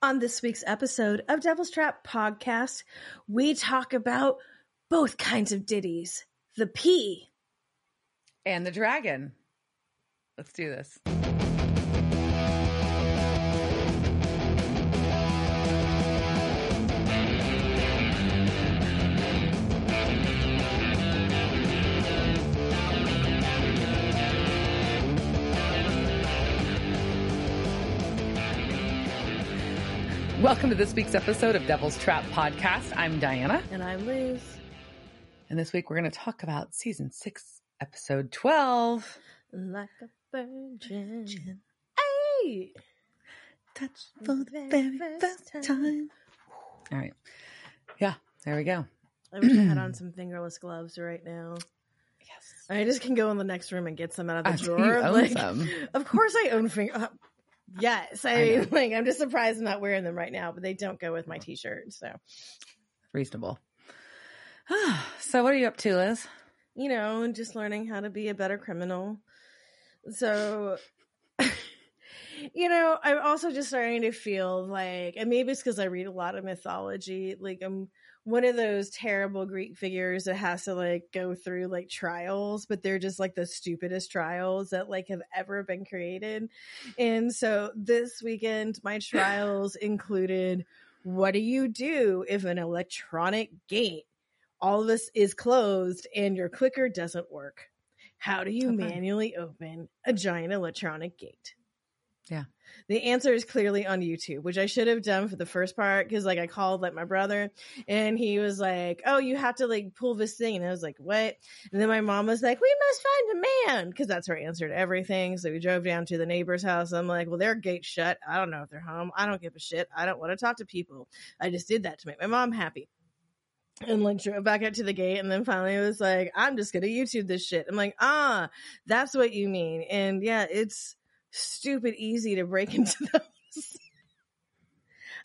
On this week's episode of Devil's Trap Podcast, we talk about both kinds of ditties the P and the dragon. Let's do this. Welcome to this week's episode of Devil's Trap Podcast. I'm Diana. And I'm Liz. And this week we're going to talk about season six, episode 12. Like a virgin. Hey! Touch for the very first time. All right. Yeah, there we go. I wish I had on some fingerless gloves right now. Yes. I just can go in the next room and get some out of the see drawer. Like, of course I own finger. Uh, Yes, I, I mean, like I'm just surprised I'm not wearing them right now, but they don't go with my t-shirt. So Reasonable. so what are you up to, Liz? you know, and just learning how to be a better criminal. So, you know, I'm also just starting to feel like, and maybe it's because I read a lot of mythology, like I'm one of those terrible Greek figures that has to like go through like trials, but they're just like the stupidest trials that like have ever been created. And so this weekend, my trials included what do you do if an electronic gate all of this is closed and your clicker doesn't work. How do you Okay. manually open a giant electronic gate? Yeah. The answer is clearly on YouTube, which I should have done for the first part because like I called like my brother and he was like, "Oh, you have to like pull this thing." And I was like, "What?" And then my mom was like, "We must find a man," because that's her answer to everything. So we drove down to the neighbor's house. I'm like, "Well, their gate's shut. I don't know if they're home. I don't give a shit. I don't want to talk to people. I just did that to make my mom happy." and like drove back out to the gate and then finally it was like i'm just gonna youtube this shit i'm like ah that's what you mean and yeah it's stupid easy to break into those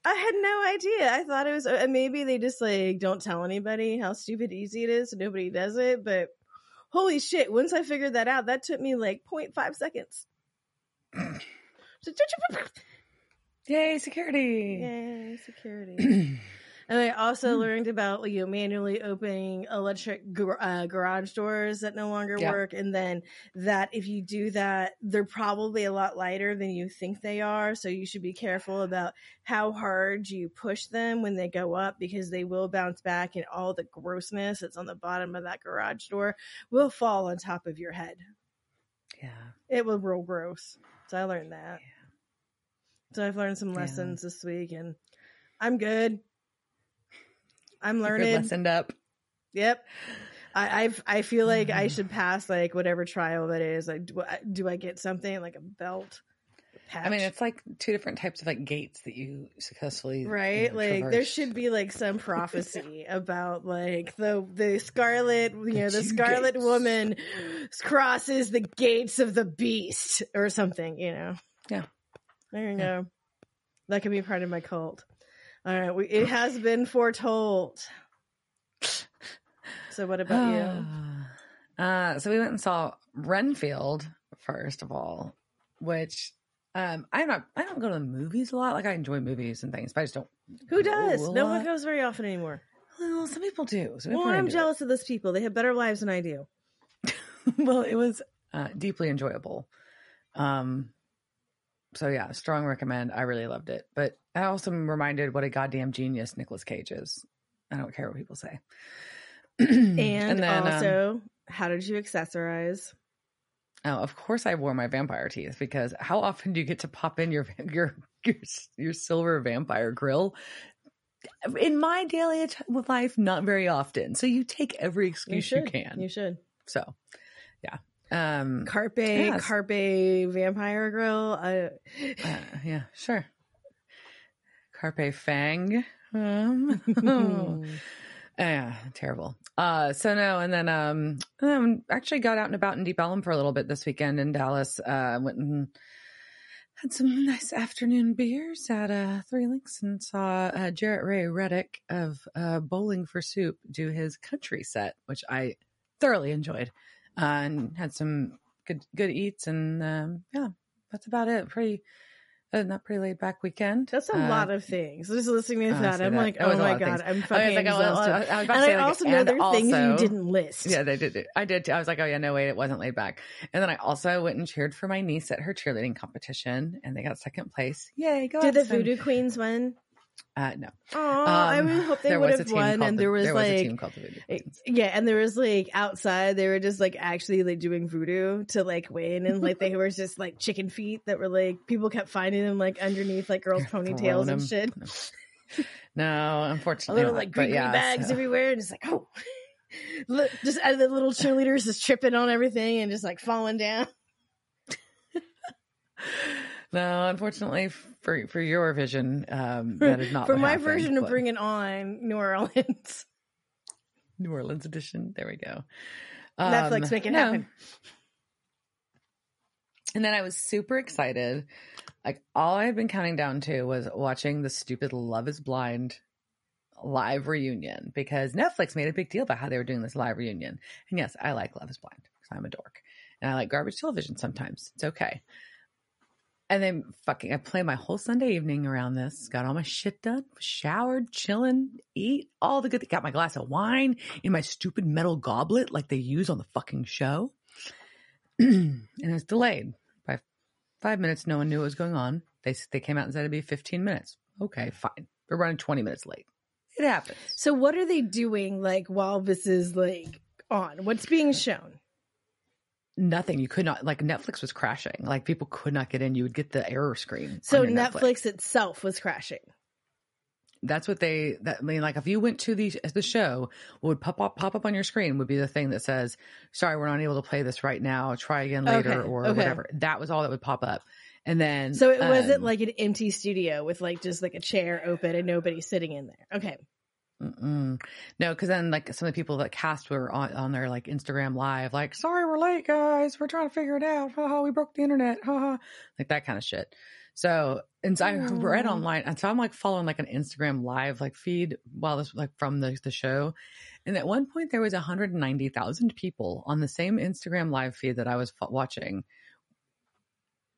i had no idea i thought it was uh, maybe they just like don't tell anybody how stupid easy it is so nobody does it but holy shit once i figured that out that took me like 0.5 seconds Yay, security. Yay, security. and I also Hmm. learned about you know, manually opening electric gar- uh, garage doors that no longer Yeah. work. And then that if you do that, they're probably a lot lighter than you think they are. So you should be careful about how hard you push them when they go up because they will bounce back and all the grossness that's on the bottom of that garage door will fall on top of your head. Yeah. It will real gross. So I learned that. Yeah. So I've learned some Yeah. lessons this week and I'm good. I'm learning. lessened up. Yep. I I've, I feel like I should pass like whatever trial that is. Like, do I, do I get something like a belt? I mean, it's like two different types of like gates that you successfully you right. know, like there should be like some prophecy about like the the scarlet, you know, the scarlet gates. woman crosses the gates of the beast or something. You know. Yeah. There you Yeah. go. That can be part of my cult. All right. We, it has been foretold. So what about you? Uh, so we went and saw Renfield first of all, which um, I'm not. I don't go to the movies a lot. Like I enjoy movies and things, but I just don't. Who does? No one goes very often anymore. Well, some people do. Some people Well, I'm into it. jealous of those people. They have better lives than I do. well, it was uh, deeply enjoyable. Um, so yeah, strong recommend. I really loved it, but I also am reminded what a goddamn genius Nicolas Cage is. I don't care what people say. And, then, um, also, how did you accessorize? oh, of course, I wore my vampire teeth because how often do you get to pop in your your your, your silver vampire grill? In my daily life, not very often. So you take every excuse you, should. can. You should. so, yeah. Um, Carpe, Yes. Carpe Vampire Grill. I, Uh, yeah, sure. Carpe Fang. Um, yeah, terrible. Uh, so no, and then um, um, actually got out and about in Deep Ellum for a little bit this weekend in Dallas. Uh, went and had some nice afternoon beers at uh, Three Links and saw uh, Jaret Ray Reddick of uh, Bowling for Soup do his country set, which I thoroughly enjoyed, uh, and had some good good eats and um, yeah, that's about it. Pretty a not pretty laid back weekend. That's a Uh, lot of things. Just listening to I that, I'm that. like, That oh my god. I'm I fucking was like, oh, exhausted. I was and to say, I like, also know and there are things you didn't list. Yeah, they did. I did. I was like, oh yeah, no wait, it wasn't laid back. And then I also went and cheered for my niece at her cheerleading competition, and they got second place. Yay! Go Did the Voodoo Queens win? Uh, no. Oh, I Um, really hope they would have won. And the- there was a like, team called the Voodoo Queens. yeah, and there was like outside, they were just like actually like doing voodoo to like win, and like they were just like chicken feet that were like people kept finding them like underneath like girls' ponytails and shit. No, A unfortunately, little not. like green yeah, bags so- everywhere, and it's like oh. Look, just uh, the little cheerleaders just tripping on everything and just like falling down. No, unfortunately for for your vision, um, that is not For my happened, version of but- Bring It On, New Orleans. New Orleans edition. There we go. Netflix, Um, make it no. happen. And then I was super excited. Like all I had been counting down to was watching the stupid Love is Blind live reunion because Netflix made a big deal about how they were doing this live reunion. And yes, I like Love is Blind because I'm a dork. And I like garbage television sometimes. It's okay. And then fucking I play my whole Sunday evening around this, got all my shit done, showered, chilling, eat all the good got my glass of wine in my stupid metal goblet like they use on the fucking show. and it was delayed by five minutes. No one knew what was going on. They they came out and said it'd be 15 minutes. Okay, fine. We're running 20 minutes late. It happens. So what are they doing like while this is like on? What's being shown? Nothing. You could not like Netflix was crashing. Like people could not get in. You would get the error screen. So your Netflix. itself was crashing. That's what they. That, I mean, like if you went to the the show, what would pop up pop up on your screen would be the thing that says, "Sorry, we're not able to play this right now. Try again later Okay, or okay. whatever." That was all that would pop up. And then So it wasn't um, like an empty studio with like just like a chair open and nobody sitting in there. Okay. Mm-mm. No, because then like some of the people that cast were on, on their like Instagram live, like, sorry, we're late, guys. We're trying to figure it out. Ha ha, we broke the internet. Ha ha. Like that kind of shit. So, and so I read online, and so I'm like following like an Instagram live like feed while this like from the, the show. And at one point there was 190,000 people on the same Instagram live feed that I was f- watching.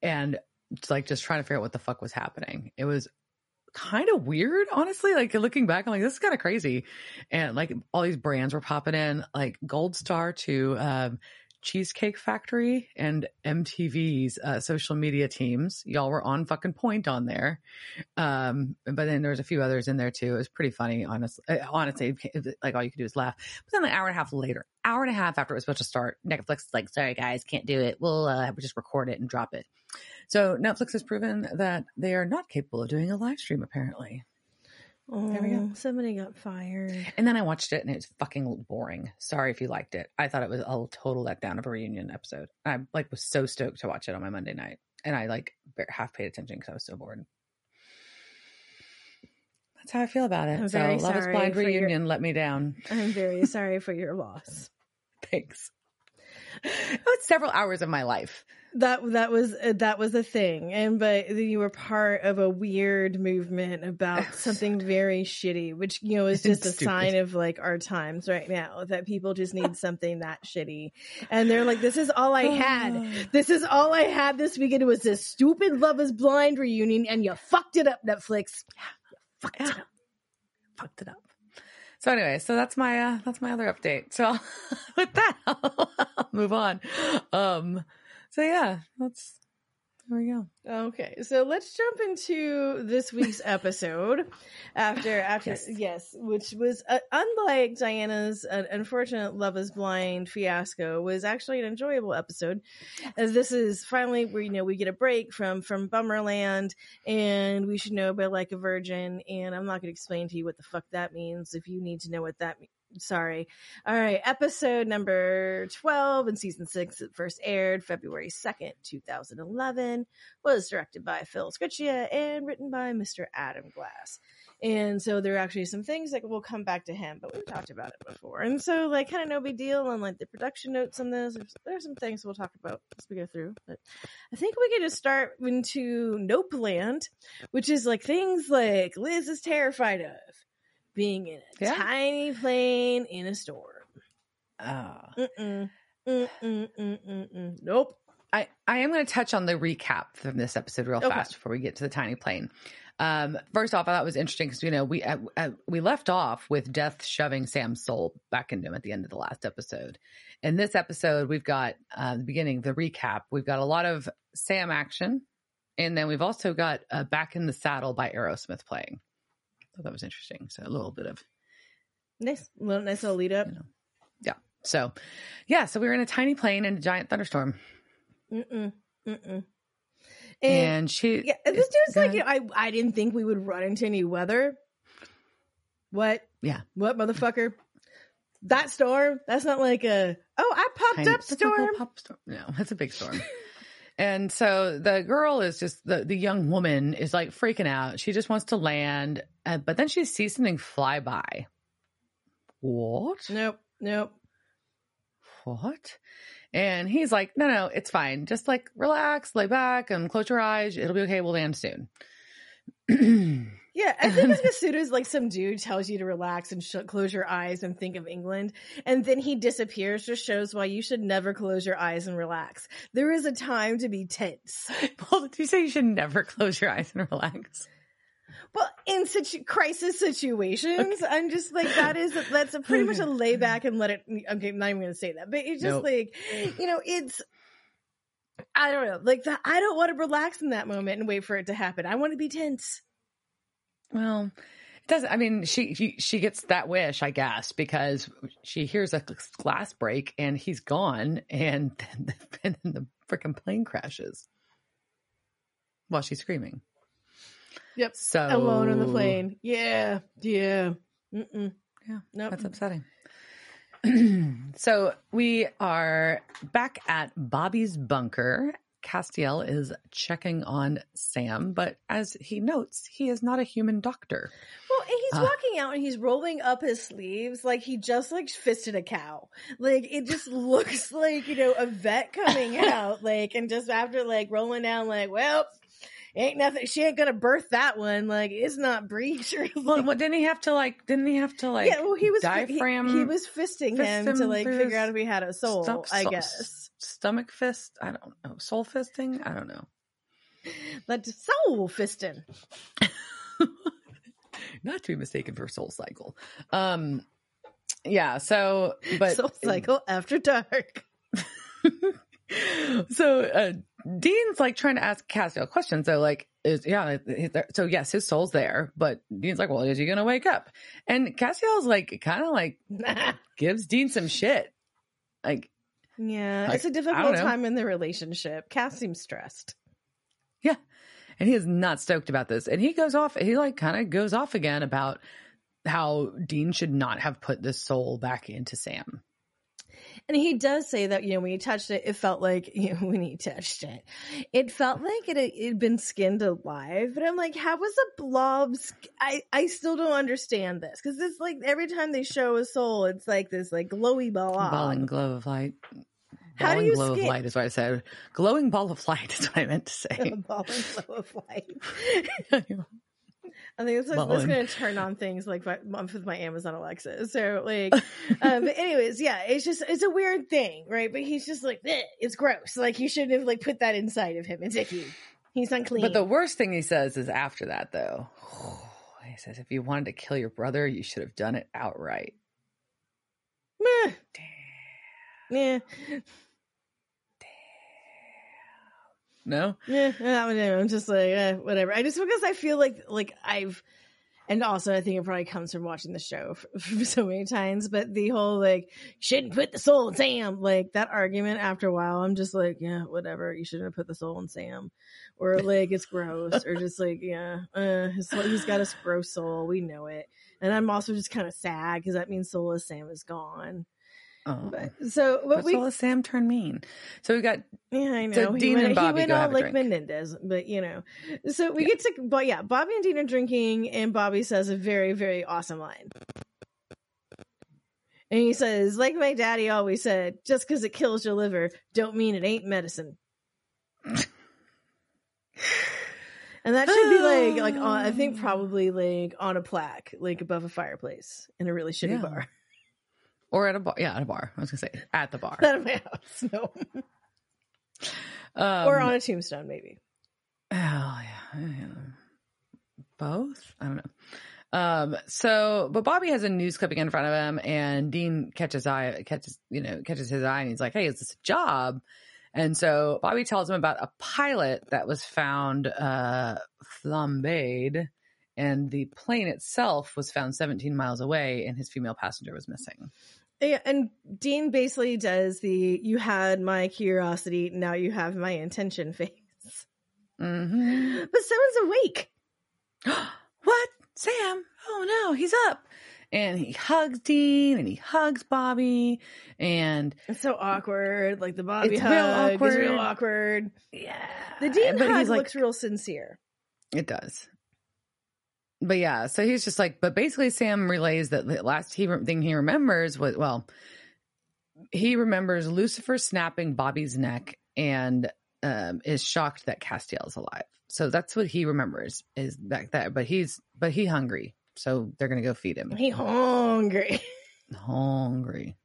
And it's like just trying to figure out what the fuck was happening. It was kind of weird, honestly. Like looking back, I'm like, this is kind of crazy. And like all these brands were popping in, like Gold Star to um, Cheesecake Factory and MTV's uh, social media teams. Y'all were on fucking point on there. Um, but then there was a few others in there too. It was pretty funny, honestly. Uh, honestly, like all you could do is laugh. But then an hour and a half later, hour and a half after it was supposed to start, Netflix is like, sorry guys, can't do it. We'll uh, just record it and drop it. So Netflix has proven that they are not capable of doing a live stream, apparently. Oh, we go. Oh, somebody got fired. And then I watched it and it was fucking boring. Sorry if you liked it. I thought it was a total letdown of a reunion episode. I like was so stoked to watch it on my Monday night, and I like half paid attention because I was so bored. That's how I feel about it. I'm so very Love Is Blind for your- reunion let me down. I'm very sorry for your loss. Thanks. Oh, it was several hours of my life. That that was uh, that was a thing, and but you were part of a weird movement about something very shitty, which you know is just a Stupid. sign of like our times right now that people just need something that shitty, and they're like, "This is all I had. This is all I had this weekend. It was this stupid Love Is Blind reunion, and you fucked it up, Netflix. You fucked it up." fucked it up. So anyway, so that's my uh that's my other update. So with that, I'll, I'll move on. Um so yeah, that's there we go. Okay, so let's jump into this week's episode. After, after, Yes. yes, which was uh, unlike Diana's uh, unfortunate "Love Is Blind" fiasco, was actually an enjoyable episode. As this is finally where you know we get a break from from Bummerland, and we should know about like a virgin. And I'm not going to explain to you what the fuck that means. If you need to know what that means. Sorry. All right. Episode number 12 in season six. It first aired February 2nd, 2011 was directed by Phil Sgriccia and written by Mr. Adam Glass. And so there are actually some things that will come back to him, but we've talked about it before. And so, like, kind of no big deal on like the production notes on this. There's, there's some things we'll talk about as we go through. But I think we could just start into Nope Land, which is like things like Liz is terrified of being in a Yeah. tiny plane in a storm. Uh Mm-mm. Mm-mm, mm-mm, mm. Nope. I, I am going to touch on the recap from this episode real Okay. fast before we get to the tiny plane. Um, first off, I thought it was interesting because you know we uh, uh, we left off with Death shoving Sam's soul back into him at the end of the last episode. In this episode, we've got uh, the beginning, the recap. We've got a lot of Sam action, and then we've also got uh, "Back in the Saddle" by Aerosmith playing. Thought that was interesting. So a little bit of Nice, little nice little lead up. you know, yeah. So yeah, so we were in a tiny plane in a giant thunderstorm, Mm-mm, mm-mm. And, and she yeah, this dude's like, you know, I I didn't think we would run into any weather. What? Yeah. What, motherfucker? That storm? That's not like a oh, I popped tiny- up it's like a little storm. pop storm. No, that's a big storm. and so the girl is just the the young woman is like freaking out. She just wants to land, uh, but then she sees something fly by. What? Nope, nope. What? And he's like, no, no, it's fine. Just like relax, lay back, and close your eyes. It'll be okay. We'll land soon. Yeah, I think it's as soon as like some dude tells you to relax and sh- close your eyes and think of England, and then he disappears, just shows why you should never close your eyes and relax. There is a time to be tense. well, did you say you should never close your eyes and relax? Well, in situ- crisis situations, I'm just like that is that's a pretty much a lay back and let it. Okay, I'm not even going to say that, but it's just Nope. like you know, it's. I don't know, like that. I don't want to relax in that moment and wait for it to happen. I want to be tense. Well, it doesn't. I mean, she, she she gets that wish, I guess, because she hears a glass break and he's gone, and then the, and then the freaking plane crashes while she's screaming. Yep. So Alone on the plane. Yeah, yeah. Mm-mm. Yeah, Nope. That's upsetting. so we are back at Bobby's bunker. Castiel is checking on Sam, but as he notes, he is not a human doctor. Well, and he's Ah. walking out and he's rolling up his sleeves like he just like fisted a cow. Like it just looks like, you know, a vet coming out, like, and just after like rolling down, like, well, ain't nothing, she ain't gonna birth that one. Like, it's not breech or Well, like, what didn't he have to like? Didn't he have to like? yeah, well, he was, diaphragm he, was fisting fist him, him to like figure out if he had a soul, stomach- I guess. Stomach fist. I don't know. Soul fisting. I don't know. That's soul fisting. Not to be mistaken for Soul Cycle. Um, yeah. So, but soul cycle after dark. so uh, Dean's like trying to ask Castiel a question. So like, is yeah. So yes, his soul's there, but Dean's like, well, is he gonna wake up? And Castiel's like, kind of like gives Dean some shit. Like, Yeah, Like, it's a difficult time in the relationship. Cass seems stressed. yeah. And he is not stoked about this. And he goes off, he like kind of goes off again about how Dean should not have put this soul back into Sam. And he does say that, you know, when he touched it, it felt like, you know, when he touched it, it felt like it had been skinned alive. But I'm like, how was a blob? sk- I, I still don't understand this. Cause it's like every time they show a soul, it's like this like glowy blob. Ball and glow of light. How Ball you glow skin- of light is what I said. Glowing ball of light is what I meant to A say. ball and glow of light. I think it's like, that's going to turn on things like my, with my Amazon Alexa. So like, um, but anyways, yeah, it's just it's a weird thing, right? But he's just like, "Eh, it's gross. Like you shouldn't have like put that inside of him. It's icky. He's unclean. But the worst thing he says is after that, though. He says, if you wanted to kill your brother, you should have done it outright. Meh. Yeah, No? yeah, I'm just like eh, whatever. I just because I feel like like I've, and also I think it probably comes from watching the show so many times. But the whole like shouldn't put the soul in Sam, like that argument. After a while, I'm just like, yeah, whatever. You shouldn't have put the soul in Sam, or like it's gross, or just like yeah, uh, he's got a gross soul. We know it, and I'm also just kind of sad because that means soulless Sam is gone. Oh. But so, but But we, so Sam turn mean. So we got Yeah, I know. So he Dean went, and Bobby he went all like drink. Menendez, but you know. So we get to, but yeah, Bobby and Dean are drinking, and Bobby says a very, very awesome line. And he says, like my daddy always said, just because it kills your liver, don't mean it ain't medicine. and that should be like, like on, I think probably like on a plaque, like above a fireplace in a really shitty Yeah. bar. Or at a bar. Yeah, at a bar. I was gonna say at the bar. Not at my house, no. Um, or on a tombstone, maybe. Oh yeah, yeah. both. I don't know. Um, so, but Bobby has a news clipping in front of him, and Dean catches eye catches you know catches his eye, and he's like, "Hey, is this a job?" And so Bobby tells him about a pilot that was found uh, flambéed, and the plane itself was found 17 miles away, and his female passenger was missing. Yeah, and Dean basically does the "you had my curiosity, now you have my intention" face. Mm-hmm. But someone's awake. what? Sam? Oh no, he's up. And he hugs Dean and he hugs Bobby. And It's so awkward. Like the Bobby hug real is real awkward. awkward. yeah. The Dean but hug like, looks real sincere. It does. But yeah, so he's just like, but basically, Sam relays that the last he, thing he remembers was, well, he remembers Lucifer snapping Bobby's neck and um, is shocked that Castiel's alive. So that's what he remembers is back there. But he's, but he hungry. So they're going to go feed him. He hungry. hungry.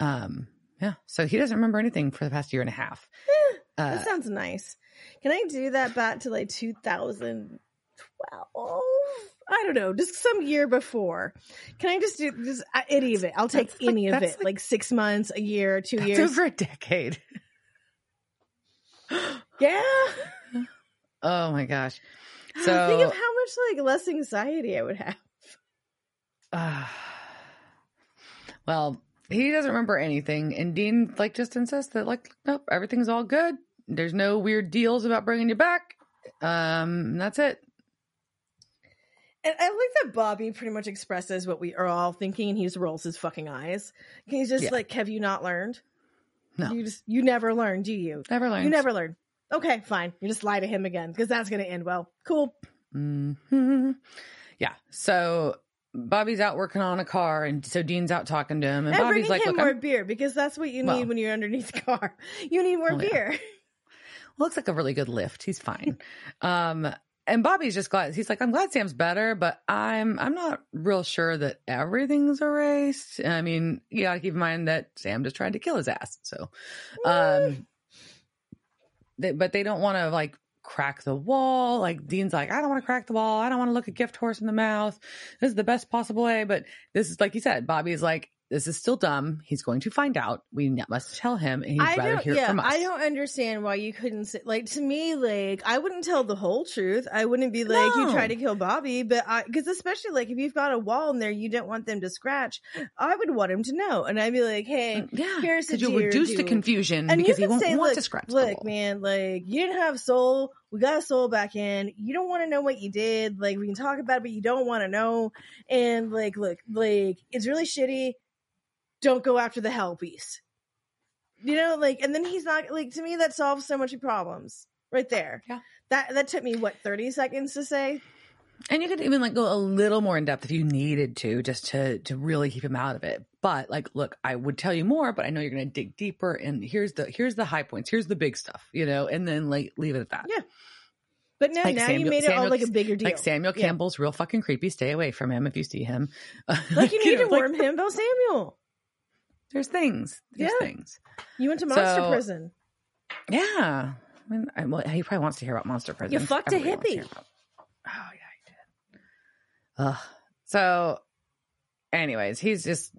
Um, yeah. So he doesn't remember anything for the past year and a half. Uh, that sounds nice. Can I do that back to like 2012? I don't know, just some year before. Can I just do just uh, any of it? I'll take That's like- any of it, like- like six months, a year, two years. over a decade. Yeah. Oh my gosh. So think of how much like less anxiety I would have. uh, well, he doesn't remember anything, and Dean like just insists that like nope, everything's all good. There's no weird deals about bringing you back. Um, that's it. And I like that Bobby pretty much expresses what we are all thinking, and he just rolls his fucking eyes. He's just Yeah. like, "Have you not learned? No. you just you never learn, do you? Never learn. You never learn. Okay, fine. You just lie to him again because that's going to end well. Cool. hmm Yeah. So Bobby's out working on a car, and so Dean's out talking to him, and, And Bobby's like, him "Look, more I'm, beer because that's what you Well- need when you're underneath the car. You need more Oh, yeah. beer. looks like a really good lift. He's fine." um, and Bobby's just glad. He's like, "I'm glad Sam's better, but I'm I'm not real sure that everything's erased. I mean, you gotta keep in mind that Sam just tried to kill his ass. So, um, they, but they don't want to like." crack the wall like dean's like i don't want to crack the wall i don't want to look a gift horse in the mouth this is the best possible way but this is like you said bobby's like this is still dumb he's going to find out we must tell him and he'd I rather don't. hear Yeah, from us I don't understand why you couldn't say like to me. Like I wouldn't tell the whole truth. I wouldn't be like you No. tried to kill Bobby, but I because especially like if you've got a wall in there you don't want them to scratch. I would want him to know, and I'd be like, hey. Mm, yeah Here's the you'll deal, reduce the confusion And because you he won't say, want look, to scratch the look, man, like you didn't have soul. We got a soul back in. You don't want to know what you did. Like we can talk about it, but you don't want to know. And like, look, like it's really shitty. Don't go after the hell beast. You know, like, and then he's not like to me that solves so much problems right there. Yeah. That that took me what thirty seconds to say. And you could even like go a little more in depth if you needed to, just to to really keep him out of it. But like, look, I would tell you more, but I know you're going to dig deeper. And here's the here's the high points, here's the big stuff, you know, and then like leave it at that. Yeah. But no, Like now you Samuel- made it all like a bigger deal. Like Samuel Yeah. Campbell's real fucking creepy. Stay away from him if you see him. Like you need know, to like, him about Samuel. There's things. There's Yeah. things. You went to monster So- prison. Yeah. I mean, I, well, he probably wants to hear about monster prison. You fucked a hippie. Oh yeah, he did. Ugh. So, anyways, he's just.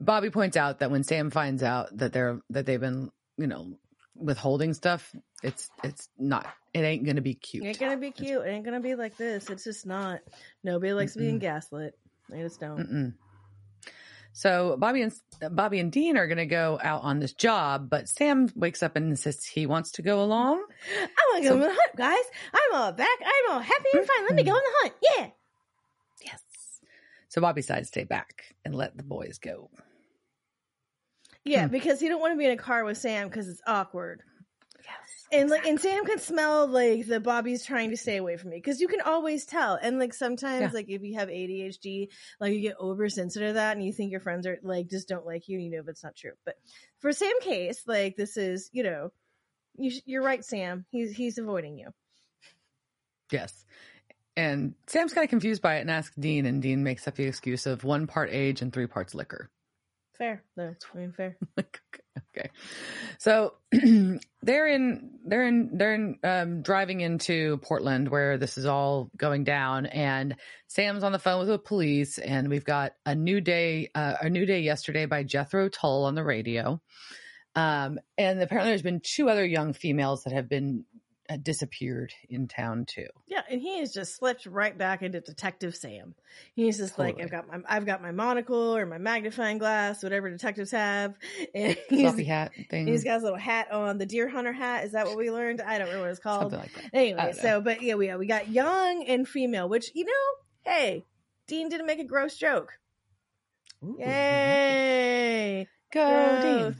Bobby points out that when Sam finds out that they're that they've been, you know, withholding stuff, it's it's not. It ain't gonna be cute. It ain't gonna be cute. It ain't gonna be like this. It's just not. Nobody likes being gaslit. They just don't. Mm-mm. So Bobby and Bobby and Dean are gonna go out on this job, but Sam wakes up and insists he wants to go along. I want to go on the hunt, guys. I'm all back. I'm all happy and fine. Let me go on the hunt. Yeah. Yes. So Bobby decides to stay back and let the boys go. Yeah, Hmm. because he don't want to be in a car with Sam because it's awkward. And like, and Sam can smell like the Bobby's trying to stay away from me because you can always tell. And like sometimes, Yeah. like if you have ADHD, like you get oversensitive to that, and you think your friends are like just don't like you, and you know that's not true. But for Sam case, like this is, you know, you, sh- you're right, Sam. He's he's avoiding you. Yes. And Sam's kind of confused by it and asks Dean, and Dean makes up the excuse of one part age and three parts liquor. Fair, though. I mean, fair. Like, okay. Okay. So they're in they're in they're in um driving into Portland where this is all going down and Sam's on the phone with the police and we've got a new day uh, a new day yesterday by Jethro Tull on the radio. Um and apparently there's been two other young females that have been Uh, disappeared in town too. Yeah, and he has just slipped right back into Detective Sam. He's just like, I've got my I've got my monocle or my magnifying glass, whatever detectives have, and he's, Fluffy hat thing. he's got his little hat on, the deer hunter hat. Is that what we learned? I don't remember what it's called. something like that. Anyway, I don't know. so but yeah, we yeah, we got young and female, which you know, hey, Dean didn't make a gross joke. Ooh. Yay! Go Dean.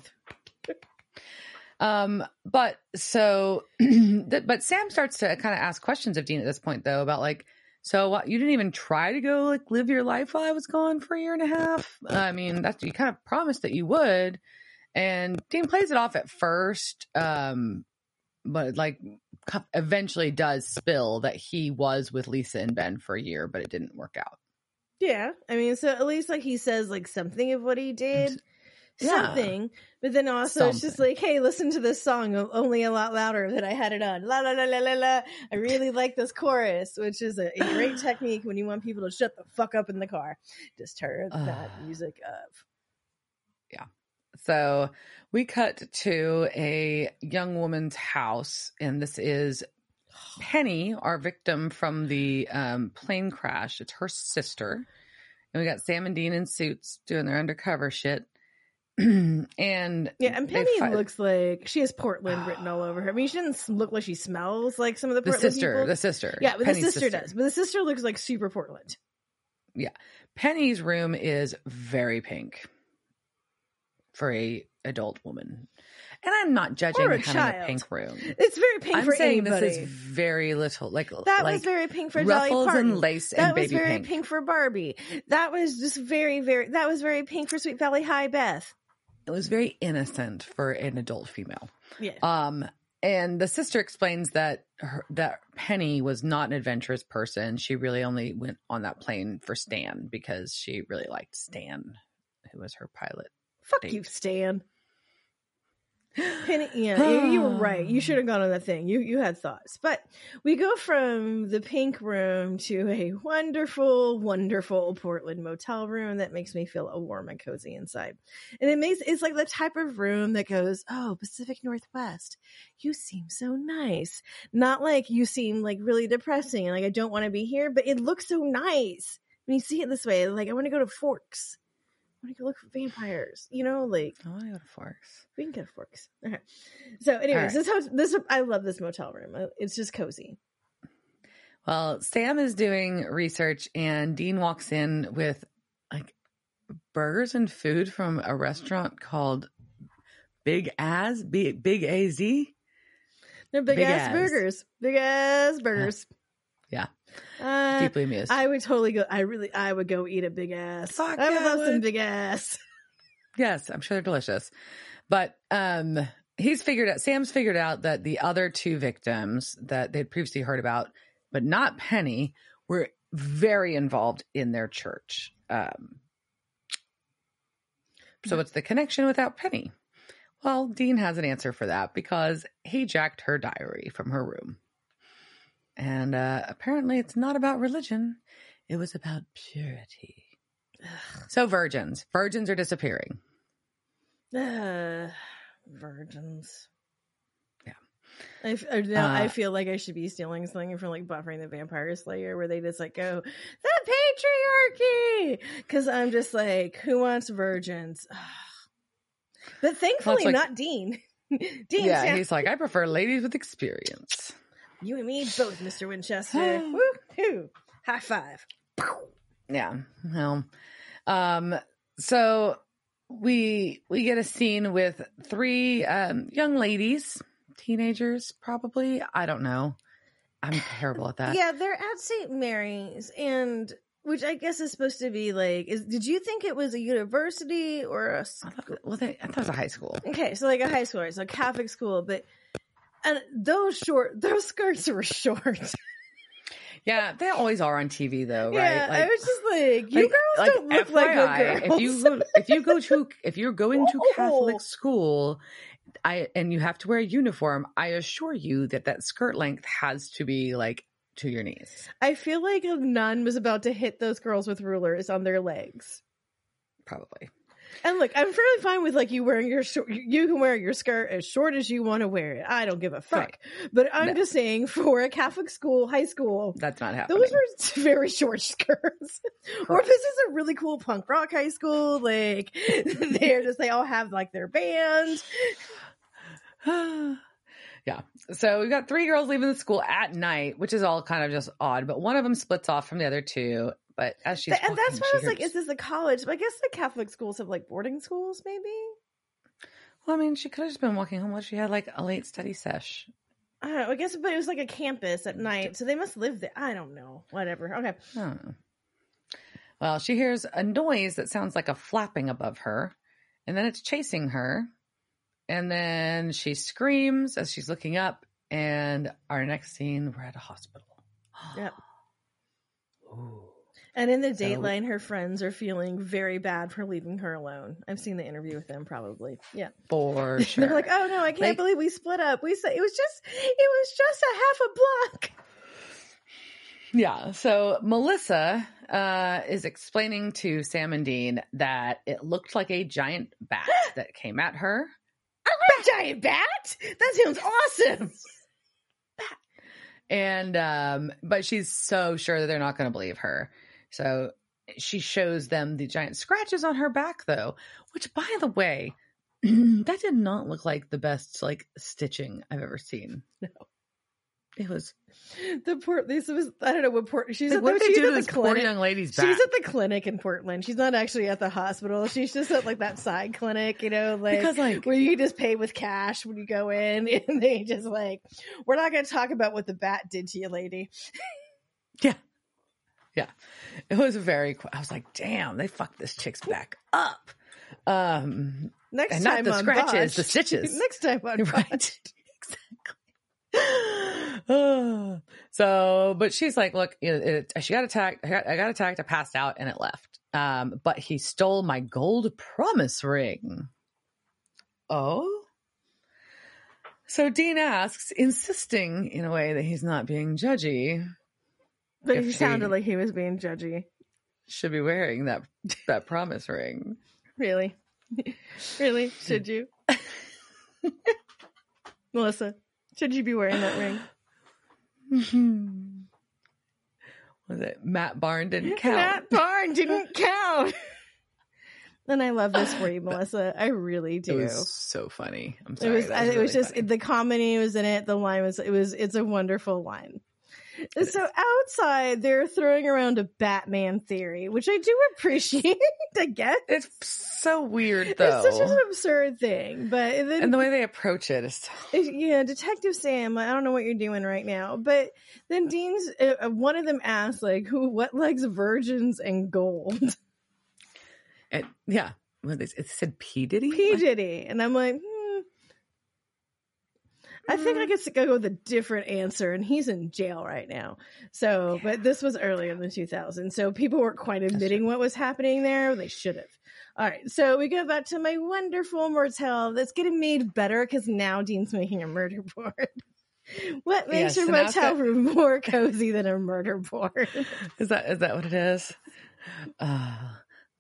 Um, but so, but Sam starts to kind of ask questions of Dean at this point, though, about like, so what, you didn't even try to go like live your life while I was gone for a year and a half. I mean, that's you kind of promised that you would, and Dean plays it off at first, um, but like eventually does spill that he was with Lisa and Ben for a year, but it didn't work out. Yeah, I mean, so at least like he says like something of what he did, Yeah. something. But then also it's just like, hey, listen to this song only a lot louder than I had it on. La la la la la la. I really like this chorus, which is a, a great technique when you want people to shut the fuck up in the car. Just turn that music up. Yeah. So we cut to a young woman's house, and this is Penny, our victim from the um, plane crash. It's her sister. And we got Sam and Dean in suits doing their undercover shit. and Yeah, and Penny fight- looks like she has Portland written all over her. I mean, she doesn't look like she smells like some of the the Portland sister, people. the sister. yeah, but Penny's the sister, does. But the sister looks like super Portland. Yeah, Penny's room is very pink for a adult woman. And I'm not judging having child. a pink room. It's very pink I'm for saying anybody. this is very little, like that like was very pink for Dolly Parton. and lace that and was very pink. pink. for Barbie. That was just very, very. That was very pink for Sweet Valley High Beth. It was very innocent for an adult female. Yeah, Um, and the sister explains that her, that Penny was not an adventurous person. She really only went on that plane for Stan because she really liked Stan, who was her pilot. fuck date. you, Stan. Penny, yeah, you, you were right. You should have gone on that thing. You you had thoughts, but we go from the pink room to a wonderful, wonderful Portland motel room that makes me feel all warm and cozy inside. And it makes it's like the type of room that goes, "Oh, Pacific Northwest, you seem so nice." Not like you seem like really depressing and like I don't want to be here, but it looks so nice when you see it this way. Like I want to go to Forks. Want to go look for vampires. You know, like I want to go to Forks. we can get forks. Okay. So, anyways, right. this house, this I love this motel room. Uh, It's just cozy. Well, Sam is doing research, and Dean walks in with like burgers and food from a restaurant called Big Az, Big Big Az. They're big, Big ass ass. burgers, big ass burgers. Yeah. Uh, Deeply amused. I would totally go. I really, I would go eat a big ass. Fuck I would yeah, I love some big ass. Yes, I'm sure they're delicious. But um he's figured out Sam's figured out that the other two victims that they'd previously heard about, but not Penny, were very involved in their church. Um so what's the connection without Penny? Well, Dean has an answer for that because he jacked her diary from her room. And uh apparently it's not about religion. It was about purity. So virgins. Virgins are disappearing. Uh, virgins. Yeah. I, f- I- now I Uh, feel like I should be stealing something from like Buffering the Vampire Slayer, where they just like go the patriarchy, because I'm just like, who wants virgins? but thankfully, like- not Dean. Dean, yeah, yeah, he's like, I prefer ladies with experience. You and me both, Mister Winchester. Woohoo! High five. Yeah. Well, um, so we we get a scene with three um young ladies, teenagers, probably. I don't know. I'm terrible at that. Yeah, they're at St. Mary's, and which I guess is supposed to be like. Is did you think it was a university or a I thought, well, they, I thought it was a high school. Okay, so like a high school, so a Catholic school, but and those short, those skirts were short. Yeah, they always are on TV though, right? Yeah, I was just like, you like- girls like, don't look like FYI, good girls. If you go, if you go to if you're going to Catholic school, I and you have to wear a uniform, I assure you that that skirt length has to be like to your knees. I feel like a nun was about to hit those girls with rulers on their legs. Probably. And look, I'm fairly fine with like you wearing your short, you can wear your skirt as short as you want to wear it. I don't give a fuck. Right. But I'm No. just saying for a Catholic school, high school, That's not happening. those were very short skirts. or if this is a really cool punk rock high school, like they're just they all have like their band. yeah. So we've got three girls leaving the school at night, which is all kind of just odd. But one of them splits off from the other two. But as she's and that's why I was like, is this a college? But I guess the Catholic schools have like boarding schools, maybe. Well, I mean, she could have just been walking home while she had like a late study sesh. I don't know. I guess, but it was like a campus at night, so they must live there. I don't know. Whatever. Okay. I don't know. Well, she hears a noise that sounds like a flapping above her, and then it's chasing her. And then she screams as she's looking up, and our next scene, we're at a hospital. Yep. Ooh. And in the dateline, her friends are feeling very bad for leaving her alone. I've seen the interview with them, probably. Yeah. For sure. They're like, oh no, I can't Like- believe we split up. We said it was just, it was just a half a block. Yeah. So Melissa uh, is explaining to Sam and Dean that it looked like a giant bat that came at her. A giant bat? That sounds awesome. And um, but she's so sure that they're not going to believe her. So she shows them the giant scratches on her back, though. Which, by the way, that did not look like the best like stitching I've ever seen. No. It was. The port. This was. I don't know what port. She's Like, at what the, did they she's do to this the poor clinic. young lady's back? She's at the clinic in Portland. She's not actually at the hospital. She's just at like that side clinic, you know, like because like where you just pay with cash when you go in, and they just like, we're not going to talk about what the bat did to you, lady. It was very. I was like, damn, they fucked this chick's back up. Um, Next And time not the scratches, the stitches. Next time on right exactly so but she's like look it, it, she got attacked I got, I got attacked i passed out and it left um but he stole my gold promise ring oh so dean asks insisting in a way that he's not being judgy But If he sounded like he was being judgy. should be wearing that that promise ring Really? really? Should you? Melissa, should you be wearing that ring? was it matt barn didn't count Matt barn didn't count. and I love this for you, Melissa. I really do. it was so funny i'm It sorry was. that I, it was just funny. the comedy was in it. The line was. It was. It's a wonderful line. So outside, they're throwing around a Batman theory, which I do appreciate. I guess It's so weird though. it's such an absurd thing, but then and the way they approach it is If- yeah, Detective Sam, I don't know what you're doing right now, but then Dean's uh, uh, one of them asks like, "Who? What likes virgins and gold?" it, yeah. What it said P Diddy. P Diddy, and I'm like, hmm. I think I could go with a different answer, and he's in jail right now. So, but this was earlier in the 2000s, so people weren't quite admitting what was happening there. They should have. All right, so we go back to my wonderful motel that's getting made better because now Dean's making a murder board. What makes Yes, your motel room more cozy than a murder board? Is that is that what it is? Uh,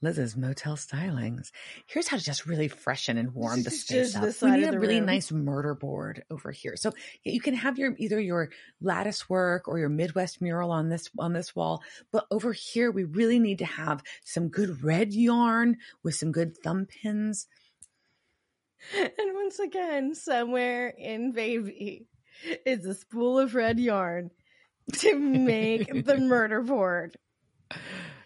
Liz's motel stylings. Here's how to just really freshen and warm the space up. this We need a really room. nice murder board over here. So you can have your either your lattice work or your Midwest mural on this on this wall, but over here we really need to have some good red yarn with some good thumb pins. and once again, somewhere in Baby is a spool of red yarn to make the murder board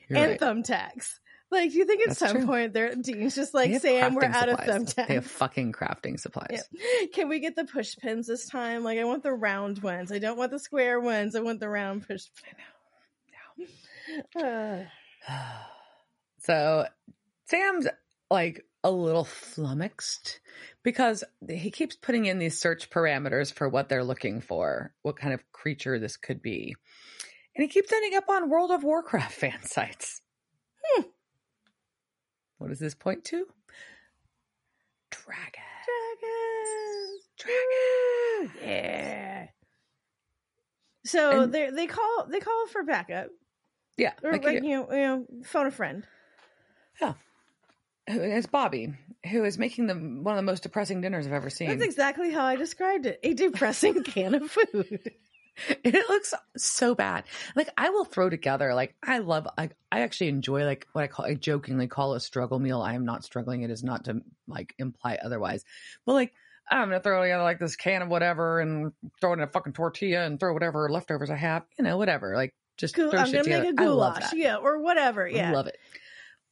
You're and right. thumbtacks. Like, do you think at That's some true. point there Dean's just like, Sam, we're out of supplies. They have fucking crafting supplies. Yeah. Can we get the push pins this time? Like, I want the round ones. I don't want the square ones. I want the round push pin. Uh, so Sam's like a little flummoxed because he keeps putting in these search parameters for what they're looking for, what kind of creature this could be. And he keeps ending up on World of Warcraft fan sites. Hmm. What does this point to? Dragon. Dragons. Dragon. Yeah. So they they call they call for backup Yeah. or like like, you you know you know phone a friend. Yeah. Who is Bobby, who is making the one of the most depressing dinners I've ever seen. That's exactly how I described it. A depressing can of food. it looks so bad. Like I will throw together. Like I love. I I actually enjoy like what I call. I jokingly call a struggle meal. I am not struggling. It is not to like imply otherwise. But like I'm gonna throw together like this can of whatever and throw it in a fucking tortilla and throw whatever leftovers I have. You know, whatever. Like just Gou- throw I'm shit gonna make together. a I love goulash, yeah, or whatever. Yeah, I love it.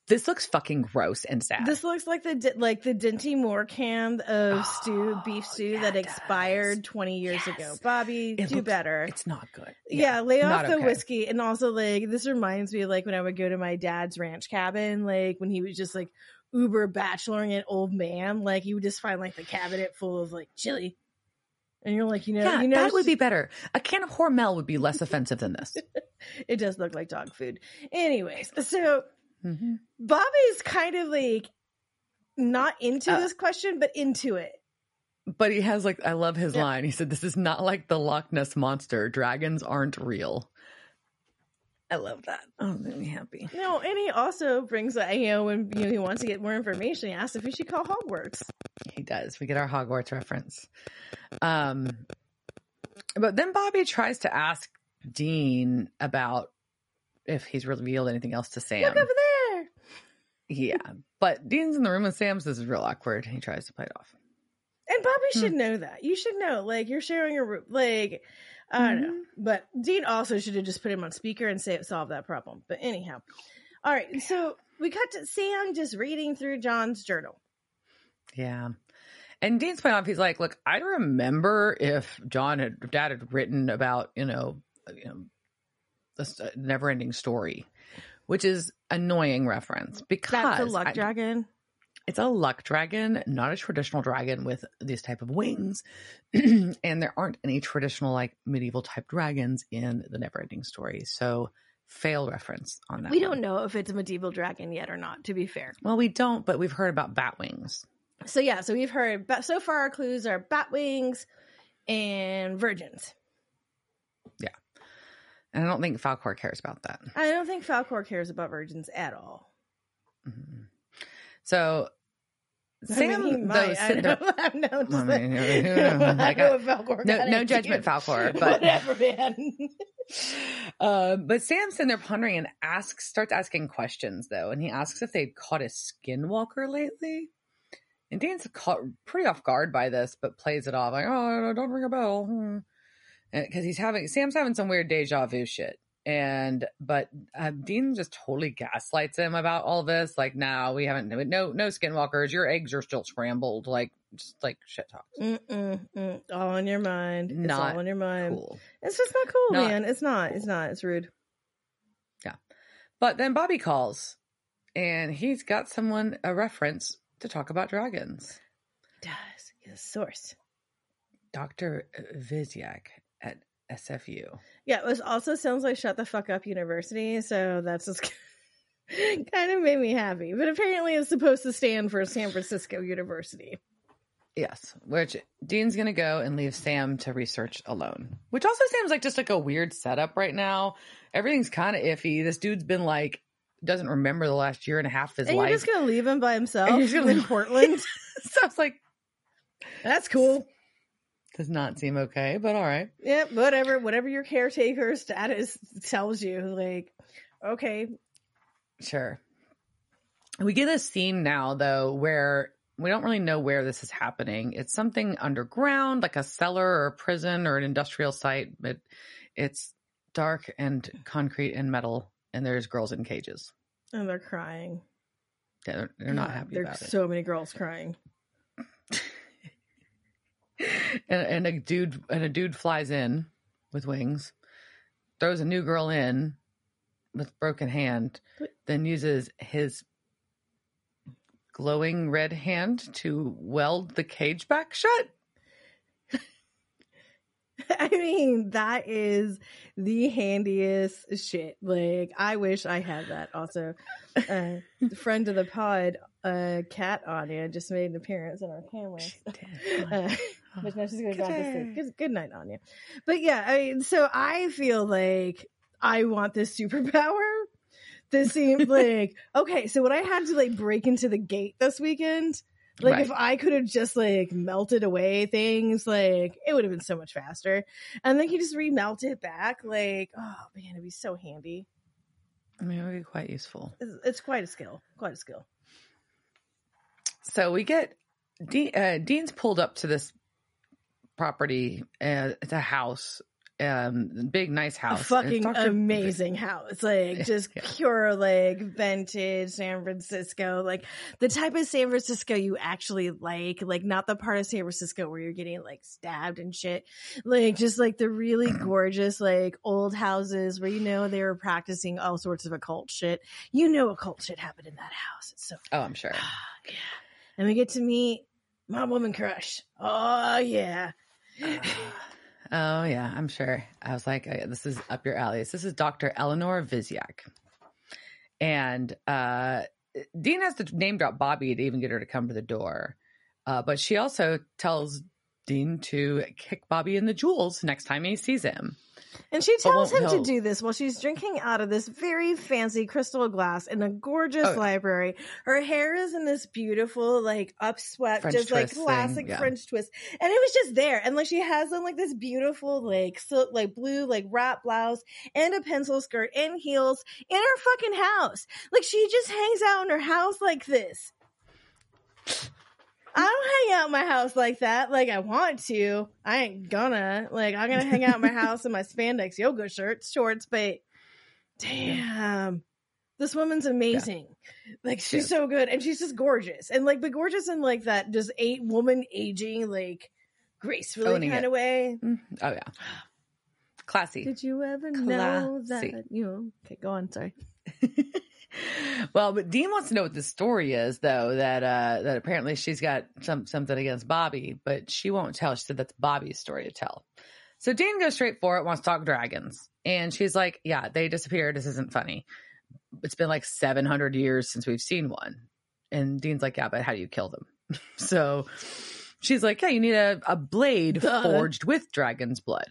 This looks fucking gross and sad. This looks like the like the Dinty Moore can of stew, beef Oh, stew yeah, that it does. expired 20 years Yes. ago. Bobby, It do looks- better. it's not good. Yeah, lay off the okay. whiskey. And also, like, this reminds me of like when I would go to my dad's ranch cabin, like when he was just like uber bacheloring an old man, like you would just find like the cabinet full of like chili. And you're like, you know, Yeah, you know, that would be better. A can of Hormel would be less offensive than this. it does look like dog food. Anyways, so Mhm. Bobby's kind of like not into Uh, this question, but into it. But he has like I love his Yeah. line. He said, "This is not like the Loch Ness monster. Dragons aren't real." I love that. Oh, made me happy. No, and he also brings you know, when you know, he wants to get more information, he asks if he should call Hogwarts. He does. We get our Hogwarts reference. Um, but then Bobby tries to ask Dean about if he's revealed anything else to Sam. Look over there. Yeah, but Dean's in the room with Sam, so this is real awkward. He tries to play it off. And Bobby Hmm. should know that. You should know. Like, you're sharing a room. Like, I don't know. Mm-hmm. But Dean also should have just put him on speaker and say it, solve that problem. But anyhow. All right. So we cut to Sam just reading through John's journal. Yeah. And Dean's playing off. He's like, "Look, I remember if John had, if Dad had written about, you know, you know, this uh, never-ending story, which is annoying reference because That's the luck I- dragon. it's a luck dragon, not a traditional dragon with these type of wings, and there aren't any traditional like medieval type dragons in the never-ending story. So, fail reference on that. We don't know if it's a medieval dragon yet or not, to be fair. Well, we don't, but we've heard about bat wings. So yeah, so we've heard but so far our clues are bat wings and virgins. And I don't think Falkor cares about that. I don't think Falkor cares about virgins at all. Mhm. So I Sam, mean, though. I know. I know. just I mean, like- I know Falkor no, no judgment, Falkor, but whatever, man. uh, but Sam's sitting there pondering and asks, starts asking questions though, and he asks if they'd caught a skinwalker lately. And Dan's caught pretty off guard by this, but plays it off like, "Oh, don't ring a bell," because he's having Sam's having some weird deja vu shit. And but uh, Dean just totally gaslights him about all this. Like, no, we haven't. No, no skinwalkers. Your eggs are still scrambled. Like, just like shit talks. Mm-mm, mm, all on your mind. It's Not all on your mind. Cool. It's just not cool, Not- man. It's not. It's not. It's rude. Yeah. But then Bobby calls, and he's got someone a reference to talk about dragons. Does he's a source? Doctor Visyak at SFU. Yeah, it was also sounds like Shut the Fuck Up University, so that's just kind of made me happy. But apparently, it's supposed to stand for San Francisco University. Yes, which Dean's gonna go and leave Sam to research alone. Which also seems like just like a weird setup right now. Everything's kind of iffy. This dude's been like doesn't remember the last year and a half of his and life. you're just gonna leave him by himself And you're gonna in leave- Portland? so it's like That's cool. Does not seem okay, but all right. Yeah, whatever. Whatever your caretaker status tells you, like, okay, Sure. We get a scene now though where we don't really know where this is happening. It's something underground, like a cellar or a prison or an industrial site, but it's dark and concrete and metal, and there's girls in cages. and they're crying. Yeah, They're, they're not happy There's about it. so many girls crying. And, and a dude and a dude flies in with wings, throws a new girl in with broken hand, then uses his glowing red hand to weld the cage back shut. I mean, that is the handiest shit. Like, I wish I had that. Also, uh, friend of the pod, uh, Cat Anya, just made an appearance in our camera. Uh, but she's going to go to sleep. Good, good night, Anya. But yeah, I mean, so I feel like I want this superpower. This seemed like okay. So when I had to like break into the gate this weekend, like Right. if I could have just like melted away things, like it would have been so much faster. And then he just remelt it back. Like, oh man, it'd be so handy. I mean, it would be quite useful. It's, it's quite a skill. Quite a skill. So we get Dean, uh, Dean's pulled up to this property. Uh, it's a house, um, big nice house. A fucking Dr. amazing house. Like just Yeah. pure like vintage San Francisco. Like the type of San Francisco you actually like. Like not the part of San Francisco where you're getting like stabbed and shit. Like just like the really gorgeous like old houses where you know they were practicing all sorts of occult shit. You know occult shit happened in that house. It's so Oh, I'm sure. yeah. And we get to meet my woman crush. Oh yeah. Oh yeah, I'm sure. I was like, this is up your alley. This is Dr. Eleanor Visyak. And uh, Dean has to name drop Bobby to even get her to come to the door. Uh, but she also tells Dean to kick Bobby in the jewels next time he sees him. And she tells him to do this while she's drinking out of this very fancy crystal glass in a gorgeous Oh, library. Her hair is in this beautiful, like upswept, French just like classic yeah. French twist. And it was just there. And like she has on like this beautiful, like silk, like blue, like wrap blouse and a pencil skirt and heels in her fucking house. Like she just hangs out in her house like this. I don't hang out in my house like that. Like I want to. I ain't gonna. Like I'm gonna hang out in my house in my spandex yoga shirts, shorts, but damn. This woman's amazing. Like she's is. so good and she's just gorgeous. And like but gorgeous in like that just eight woman aging like gracefully Owning kind it. of way. Mm, Oh yeah, classy. Did you ever know that you know, okay, go on, sorry. well, but Dean wants to know what the story is, though. That uh, that apparently she's got some something against Bobby, but she won't tell. She said that's Bobby's story to tell. So Dean goes straight for it, wants to talk dragons, and she's like, "Yeah, they disappeared. This isn't funny. It's been like seven hundred years since we've seen one." And Dean's like, "Yeah, but how do you kill them?" so she's like, "Yeah, you need a, a blade Duh. forged with dragon's blood.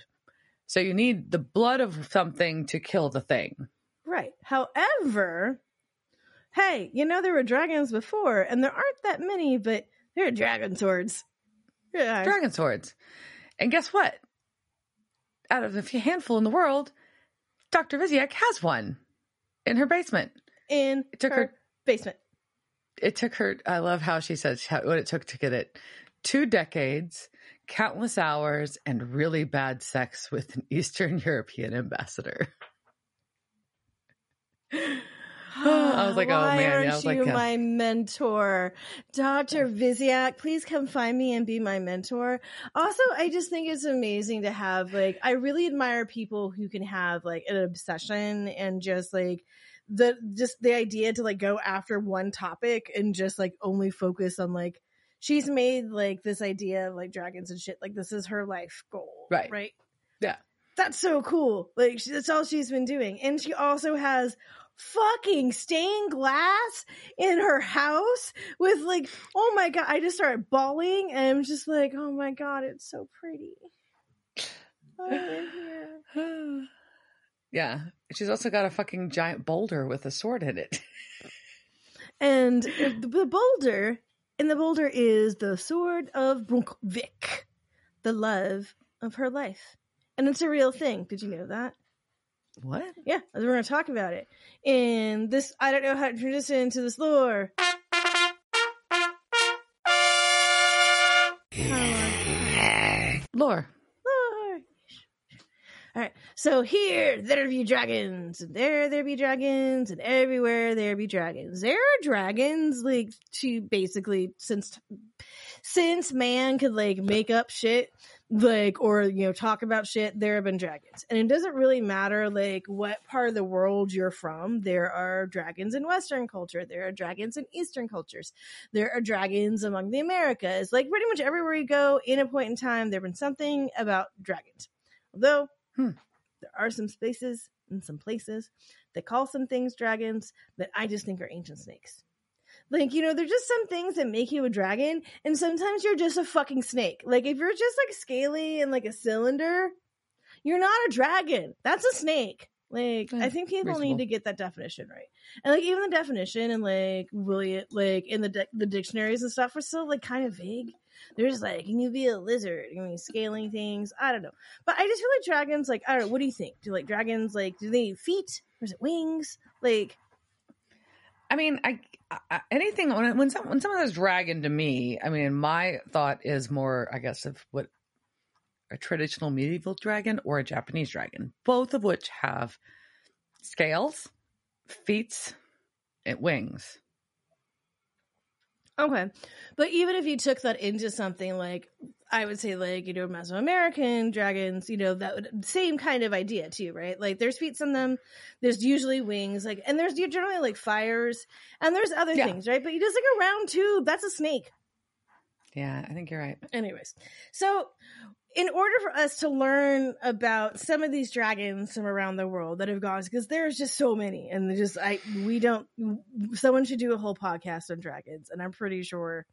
So you need the blood of something to kill the thing." Right. However, hey, you know there were dragons before, and there aren't that many, but there are dragon swords. Yeah. dragon swords. And guess what? Out of the few handful in the world, Dr. Visyak has one in her basement. in It took her, her- basement. It took her, I love how she says how, what it took to get it two decades, countless hours, and really bad sex with an Eastern European ambassador. I was like, oh, Why man. Yeah, aren't I was like, you yeah. my mentor, Doctor Visyak? Please come find me and be my mentor. Also, I just think it's amazing to have like I really admire people who can have like an obsession and just like the just the idea to like go after one topic and just like only focus on like she's made like this idea of like dragons and shit like this is her life goal, Right. Right. Yeah. That's so cool. Like she, that's all she's been doing, and she also has fucking stained glass in her house with like, oh my god! I just started bawling, and I'm just like, oh my god, it's so pretty. Oh, yeah. She's also got a fucking giant boulder with a sword in it. And the the boulder, and the boulder is the sword of Bruncvík, the love of her life, and it's a real thing. Did you know that? What? Yeah, we're going to talk about it. And this, I don't know how to introduce it into this lore. Lore. Lore. All right. So here there be dragons, and there there be dragons, and everywhere there be dragons. There are dragons like to basically since since man could like make up shit like or you know talk about shit there have been dragons and it doesn't really matter like what part of the world you're from there are dragons in western culture there are dragons in eastern cultures there are dragons among the americas like pretty much everywhere you go in a point in time there have been something about dragons Although Hmm. there are some spaces and some places that call some things dragons that I just think are ancient snakes. Like, you know, there's just some things that make you a dragon, and sometimes you're just a fucking snake. Like, if you're just like scaly and like a cylinder, you're not a dragon. That's a snake. Like, Yeah, I think people reasonable. need to get that definition right. And like, even the definition and like, William, like in the di- the dictionaries and stuff are still like kind of vague. There's like, can you be a lizard? Can you scaling things? I don't know. But I just feel like dragons, like, I don't know. What do you think? Do like dragons, like, do they need feet? Or is it wings? Like, I mean, I anything when when, some, when someone says dragon to me, I mean, my thought is more, I guess, of what a traditional medieval dragon or a Japanese dragon, both of which have scales, feet, and wings. Okay. But even if you took that into something like I would say like, you know, Mesoamerican dragons, you know, that would same kind of idea too, right? Like there's feet on them, there's usually wings, like and there's generally like fires and there's other Yeah. things, right? But you just like a round tube, that's a snake. Yeah, I think you're right. Anyways. So in order for us to learn about some of these dragons from around the world that have gone because there's just so many and just I we don't someone should do a whole podcast on dragons and I'm pretty sure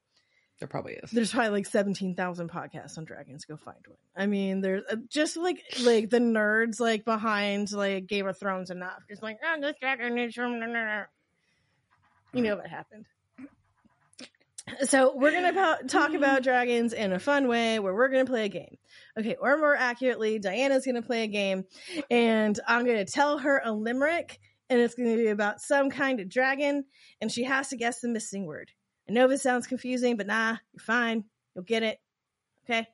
There probably is. there's probably like 17,000 podcasts on dragons go find one i mean there's uh, just like like the nerds like behind like game of thrones enough just like oh this dragon is from you know what happened so we're gonna po- talk about dragons in a fun way where we're gonna play a game okay or more accurately diana's gonna play a game and i'm gonna tell her a limerick and it's gonna be about some kind of dragon and she has to guess the missing word I know this sounds confusing, but nah, you're fine. You'll get it. Okay?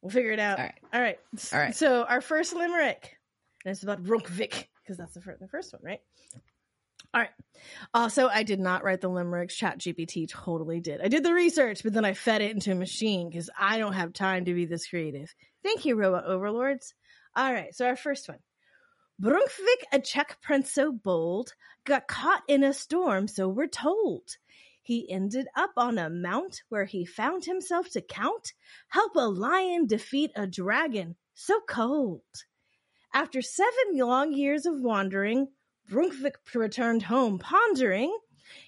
We'll figure it out. All right. All right. All right. So our first limerick, and it's about Bruncvík, because that's the first, the first one, right? All right. Also, I did not write the limericks. Chat GPT totally did. I did the research, but then I fed it into a machine because I don't have time to be this creative. Thank you, robot overlords. All right. So our first one. Bruncvík, a Czech prince so bold, got caught in a storm, so we're told. He ended up on a mount where he found himself to count, help a lion defeat a dragon so cold. After seven long years of wandering, Bruncvík returned home pondering.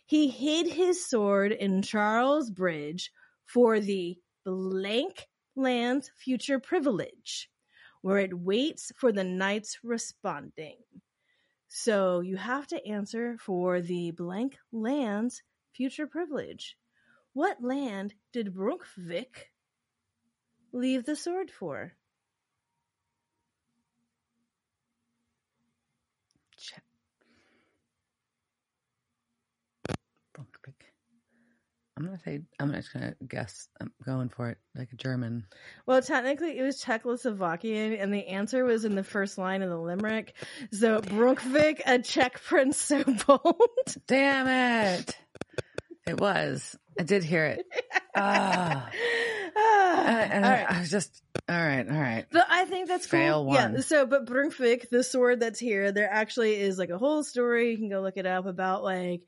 He hid his sword in Charles Bridge for the blank land's future privilege, where it waits for the knights responding. So you have to answer for the blank land's future privilege. What land did Bruncvík leave the sword for? I'm gonna say I'm just gonna guess. I'm going for it, like a German. Well, technically, it was Czechoslovakian, and the answer was in the first line of the limerick. So, Bruncvík, a Czech prince so bold. Damn it! It was. I did hear it. Ah, Ah, and, right. I was just all right. All right. But I think that's Fail cool. Yeah. one. So, but Brunswick, the sword that's here, there actually is like a whole story. You can go look it up about like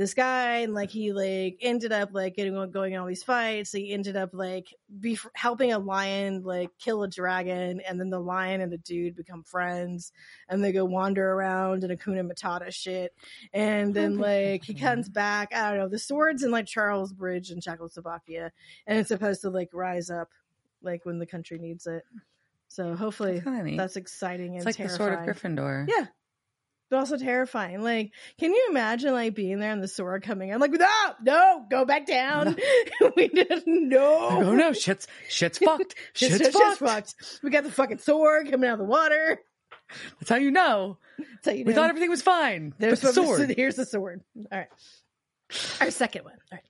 this guy and like he like ended up like getting going in all these fights. He ended up like be helping a lion like kill a dragon, and then the lion and the dude become friends, and they go wander around in Akuna Matata shit. And then like he comes back. I don't know. The sword's in like Charles Bridge in Czechoslovakia, and it's supposed to like rise up like when the country needs it. So hopefully That's that's exciting and It's like the sword of Gryffindor. Yeah. But also terrifying. Like, can you imagine like being there and the sword coming? I'm like, no, no, go back down. we didn't know. Oh no, shit's shit's fucked. Shit's, Shit's, shit's, shit's fucked. fucked. We got the fucking sword coming out of the water. That's how you know. That's how you We know. thought everything was fine. There's the sword. Here's the sword. All right. Our second one. All right.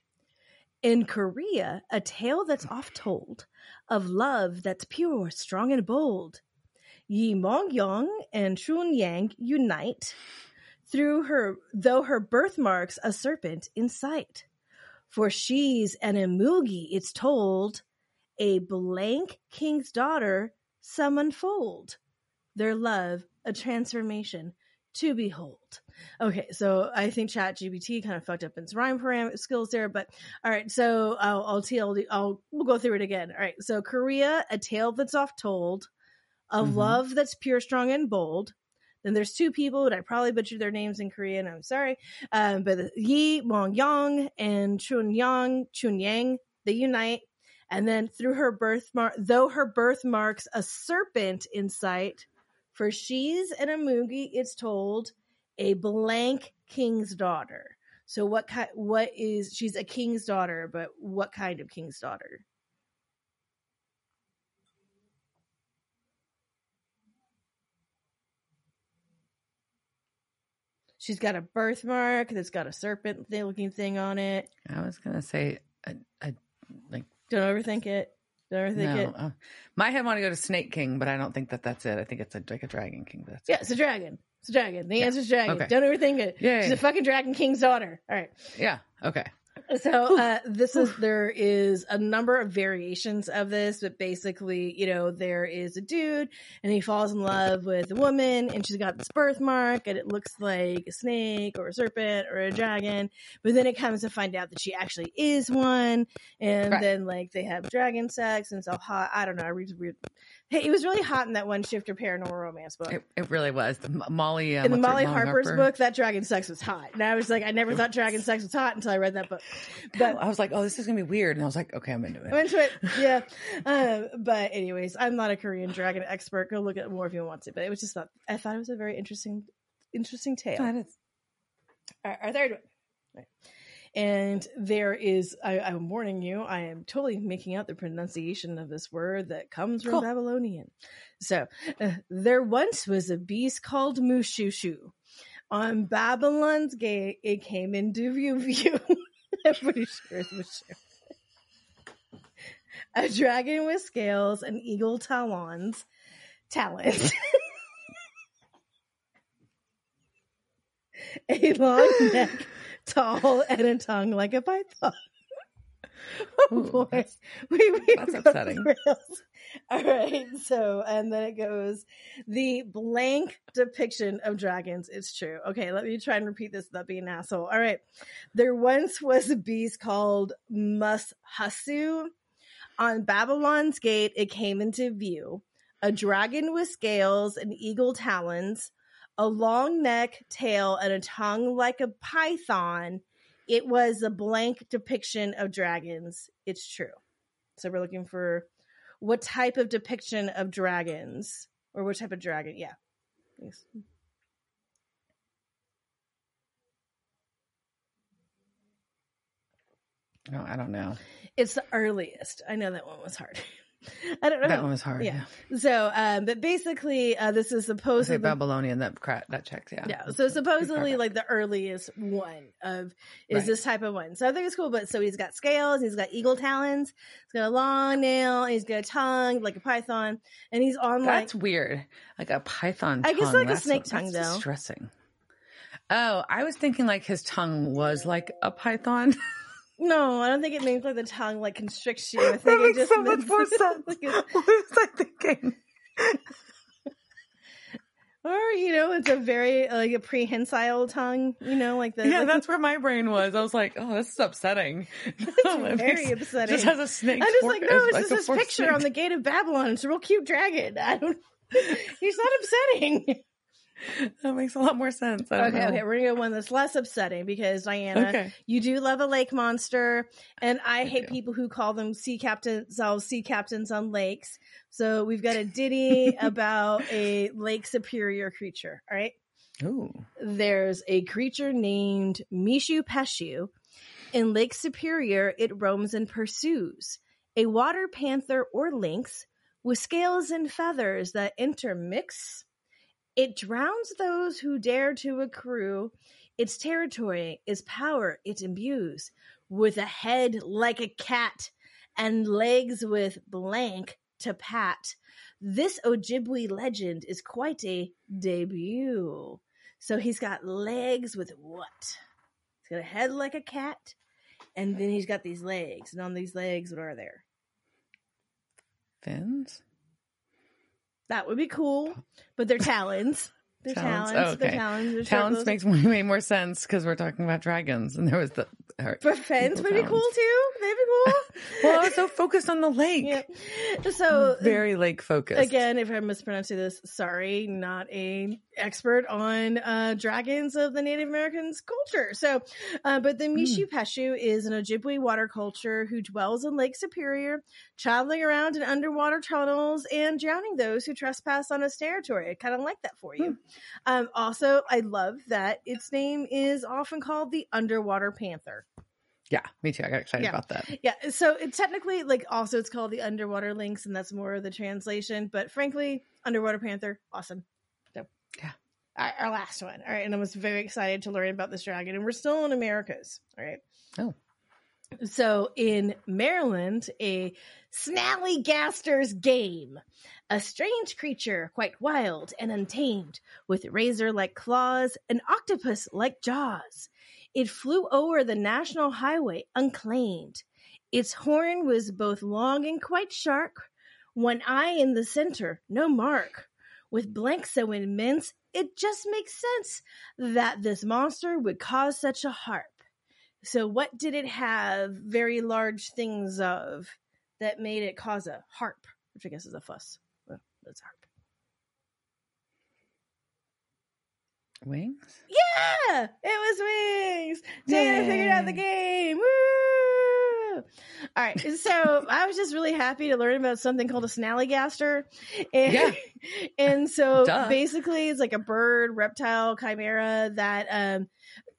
In Korea, a tale that's oft told of love that's pure, strong, and bold. Yi Mong Yong and Chun Yang unite through her, though her birthmark's a serpent in sight. For she's an emugi, it's told, a blank king's daughter, some unfold. Their love, a transformation to behold. Okay, so I think Chat GPT kind of fucked up its rhyme param- skills there, but all right. So I'll I'll tell I'll we'll go through it again. All right, so Korea, a tale that's oft told a Mhm. love that's pure, strong, and bold. Then there's two people, and I probably butchered their names in Korean. I'm sorry, um, but Yi Wong Yang and Chun Yang Chun Yang they unite, and then through her birthmark, though her birthmarks a serpent in sight, for she's an Amugi, it's told a blank king's daughter. So what kind? What is she's a king's daughter? But what kind of king's daughter? She's got a birthmark that's got a serpent looking thing on it. I was gonna say, a, a, like Don't overthink it. Don't overthink no. it. uh, my head want to go to Snake King, but I don't think that that's it. I think it's a, like a Dragon King. That's Yeah, it's a dragon. It's a dragon. The Yeah. answer's dragon. Okay. Don't overthink it. Yeah, She's yeah. a fucking dragon king's daughter. All right. yeah. Okay. So uh, this is there is a number of variations of this, but basically, you know, there is a dude and he falls in love with a woman, and she's got this birthmark, and it looks like a snake or a serpent or a dragon. But then it comes to find out that she actually is one, and Right. then like they have dragon sex, and it's all hot. I don't know. I read weird. Hey, it was really hot in that one Shifter Paranormal Romance book. It, it really was. The Molly. Uh, in the Molly Harper's Harper. book, that dragon sex was hot. And I was like, I never thought dragon sex was hot until I read that book. But I was like, oh, this is gonna be weird, and I was like, okay, I'm into it. I'm into it. Yeah. Um, but anyways, I'm not a Korean dragon expert. Go look at it more if you want to. But it was just not. I thought it was a very interesting, interesting tale. That is- Our, our third one. And there is, I, I'm warning you, I am totally making out the pronunciation of this word that comes from Cool. Babylonian. So, uh, there once was a beast called Mushushu. On Babylon's gate, it came into view. view. I'm pretty sure it's Mushu. A dragon with scales and eagle talons. Talons. a long neck, tall, and a tongue like a python. Oh Ooh, boy, that's- we, we that's upsetting. All right, so and then it goes the blank depiction of dragons. It's true. Okay, let me try and repeat this without being an asshole. All right, there once was a beast called Mushasu. On Babylon's gate, it came into view. A dragon with scales and eagle talons, a long neck, tail, and a tongue like a python. It was a blank depiction of dragons. It's true. So we're looking for what type of depiction of dragons or what type of dragon? Yeah. No, oh, I don't know. It's the earliest. I know that one was hard. I don't know. That one was hard. Yeah. Yeah. So, um, but basically, uh, this is supposedly Babylonian. That that checks. Yeah. Yeah. So supposedly like the earliest one of is Right. this type of one. So I think it's cool. But so he's got scales, he's got eagle talons, he's got a long nail, he's got a tongue like a python, and he's on like That's weird. Like a python. I guess like a snake that's tongue, though. Distressing. Oh, I was thinking like his tongue was like a python. no, I don't think it means like the tongue like constricts you. I think that it makes just so much more sense. like what was I thinking? or you know, it's a very like a prehensile tongue. You know, like the Yeah, like, that's where my brain was. I was like, oh, this is upsetting. it's very upsetting. Just has a snake. I'm just like, no, it's like just this picture snake. on the gate of Babylon. It's a real cute dragon. I don't. He's not upsetting. That makes a lot more sense. Okay, know. okay, we're gonna go one that's less upsetting because Diana, Okay. you do love a lake monster, and I, I hate do. people who call them sea captains, themselves sea captains on lakes. So we've got a ditty about a Lake Superior creature. All right, Ooh. there's a creature named Mishipeshu. In Lake Superior, it roams and pursues a water panther or lynx with scales and feathers that intermix. It drowns those who dare to accrue its territory, its power it imbues, with a head like a cat and legs with blank to pat. This Ojibwe legend is quite a debut. So he's got legs with what? He's got a head like a cat, and then he's got these legs. And on these legs, what are there? Fins? That would be cool, but they're talons. They're Talons. talons. Oh, They're okay. talons. They're Talons circles. makes way, way more sense because we're talking about dragons. And there was the or But fens would be cool too. They'd be cool. Well, I was so focused on the lake. yeah. So Very lake focused. again, if I'm mispronouncing this, sorry, not a expert on uh, dragons of the Native Americans culture. So, uh, but the Mishipeshu is an Ojibwe water culture who dwells in Lake Superior, traveling around in underwater tunnels and drowning those who trespass on its territory. I kind of like that for you. Um, also, I love that its name is often called the underwater panther. Yeah, me too. I got excited Yeah. about that. Yeah, so it technically, like, also it's called the underwater lynx, and that's more of the translation. But frankly, underwater panther, awesome. So, Yeah. our, our last one. All right, and I was very excited to learn about this dragon, and we're still in Americas. All right. Oh. So in Maryland, a Snallygaster's game, a strange creature, quite wild and untamed, with razor-like claws and octopus-like jaws. It flew over the national highway unclaimed. Its horn was both long and quite sharp, one eye in the center, no mark. With blank so immense, it just makes sense that this monster would cause such a harp. So, what did it have very large things of that made it cause a harp, which I guess is a fuss? Well, that's a harp. Wings? Yeah, it was wings. Dana figured out the game. Woo! All right, so I was just really happy to learn about something called a snallygaster, and Yeah. and so Duh. basically it's like a bird, reptile, chimera that um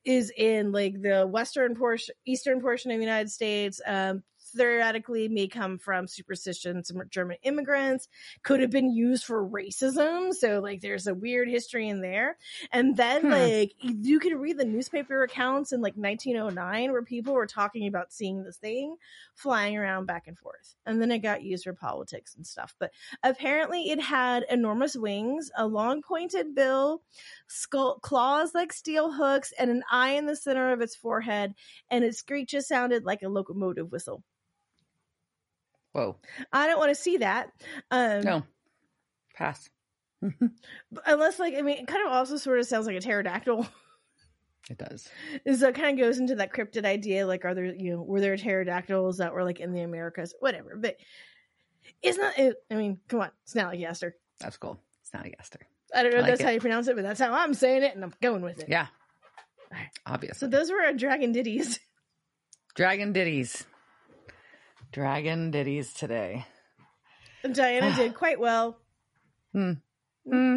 is in like the western portion, eastern portion of the United States. Um, theoretically may come from superstitions from German immigrants, could have been used for racism. So like there's a weird history in there. And then Hmm. like you can read the newspaper accounts in like 1909 where people were talking about seeing this thing flying around back and forth. And then it got used for politics and stuff. But apparently it had enormous wings, a long pointed bill, skull claws like steel hooks, and an eye in the center of its forehead, and its screeches sounded like a locomotive whistle. Whoa. I don't want to see that. Um, No. Pass. unless like I mean, it kind of also sort of sounds like a pterodactyl. It does. so it kind of goes into that cryptid idea, like are there you know were there pterodactyls that were like in the Americas, whatever. But it's not. It, I mean, come on, snallygaster. That's cool. It's not a. I don't know I if like that's it. how you pronounce it, but that's how I'm saying it, and I'm going with it. Yeah. Alright. Obviously. So those were our dragon ditties. Dragon ditties. Dragon ditties today. Diana did quite well. Hmm. Hmm.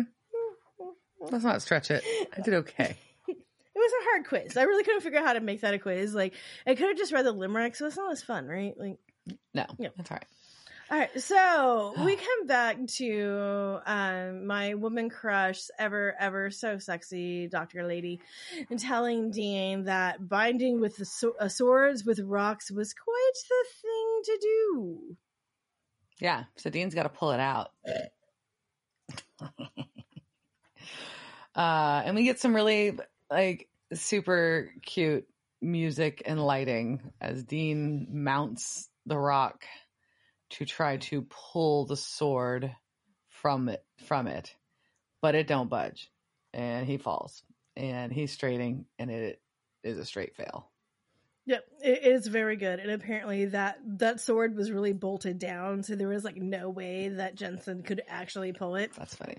Let's not stretch it. I did okay. It was a hard quiz. I really couldn't figure out how to make that a quiz. Like I could have just read the limerick, so it's not as fun, right? Like No, Yeah. that's all right. All right, so we come back to um, my woman crush, ever, ever so sexy Doctor Lady, and telling Dean that binding with the so- uh, swords with rocks was quite the thing to do. Yeah. So Dean's got to pull it out. uh, and we get some really like super cute music and lighting as Dean mounts the rock to try to pull the sword from it from it, but it don't budge, and he falls, and he's straighting, and it is a straight fail. Yep, it is very good, and apparently that that sword was really bolted down, so there was like no way that Jensen could actually pull it. That's funny.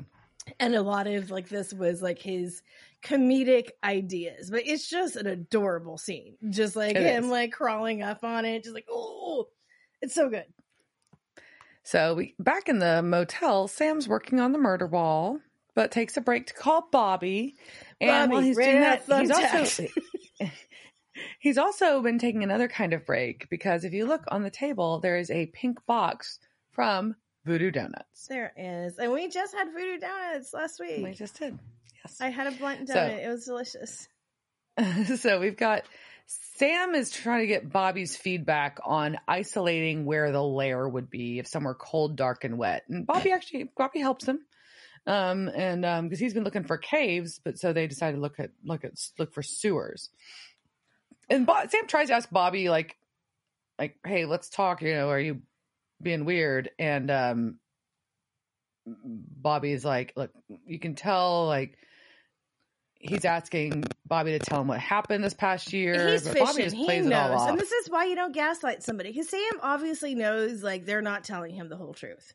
and a lot of like this was like his comedic ideas but it's just an adorable scene just like It him is. like crawling up on it just like oh it's so good So we back in the motel, Sam's working on the murder wall, but takes a break to call Bobby. And Bobby, while he's doing that, he's also he's also been taking another kind of break because if you look on the table, there is a pink box from Voodoo Donuts. there is and we just had voodoo donuts last week We just did. Yes. i had a blunt So- donut it was delicious so we've got Sam is trying to get Bobby's feedback on isolating where the lair would be if somewhere cold, dark, and wet. And Bobby actually Bobby helps him. Um and um because he's been looking for caves, but so they decided to look at look at look for sewers. And Bo- Sam tries to ask Bobby like like hey, let's talk, you know, are you being weird? And um Bobby's like, look, you can tell like he's asking Bobby to tell him what happened this past year. He's but fishing. Bobby just He plays it all knows, off. and this is why you don't gaslight somebody because Sam obviously knows like they're not telling him the whole truth.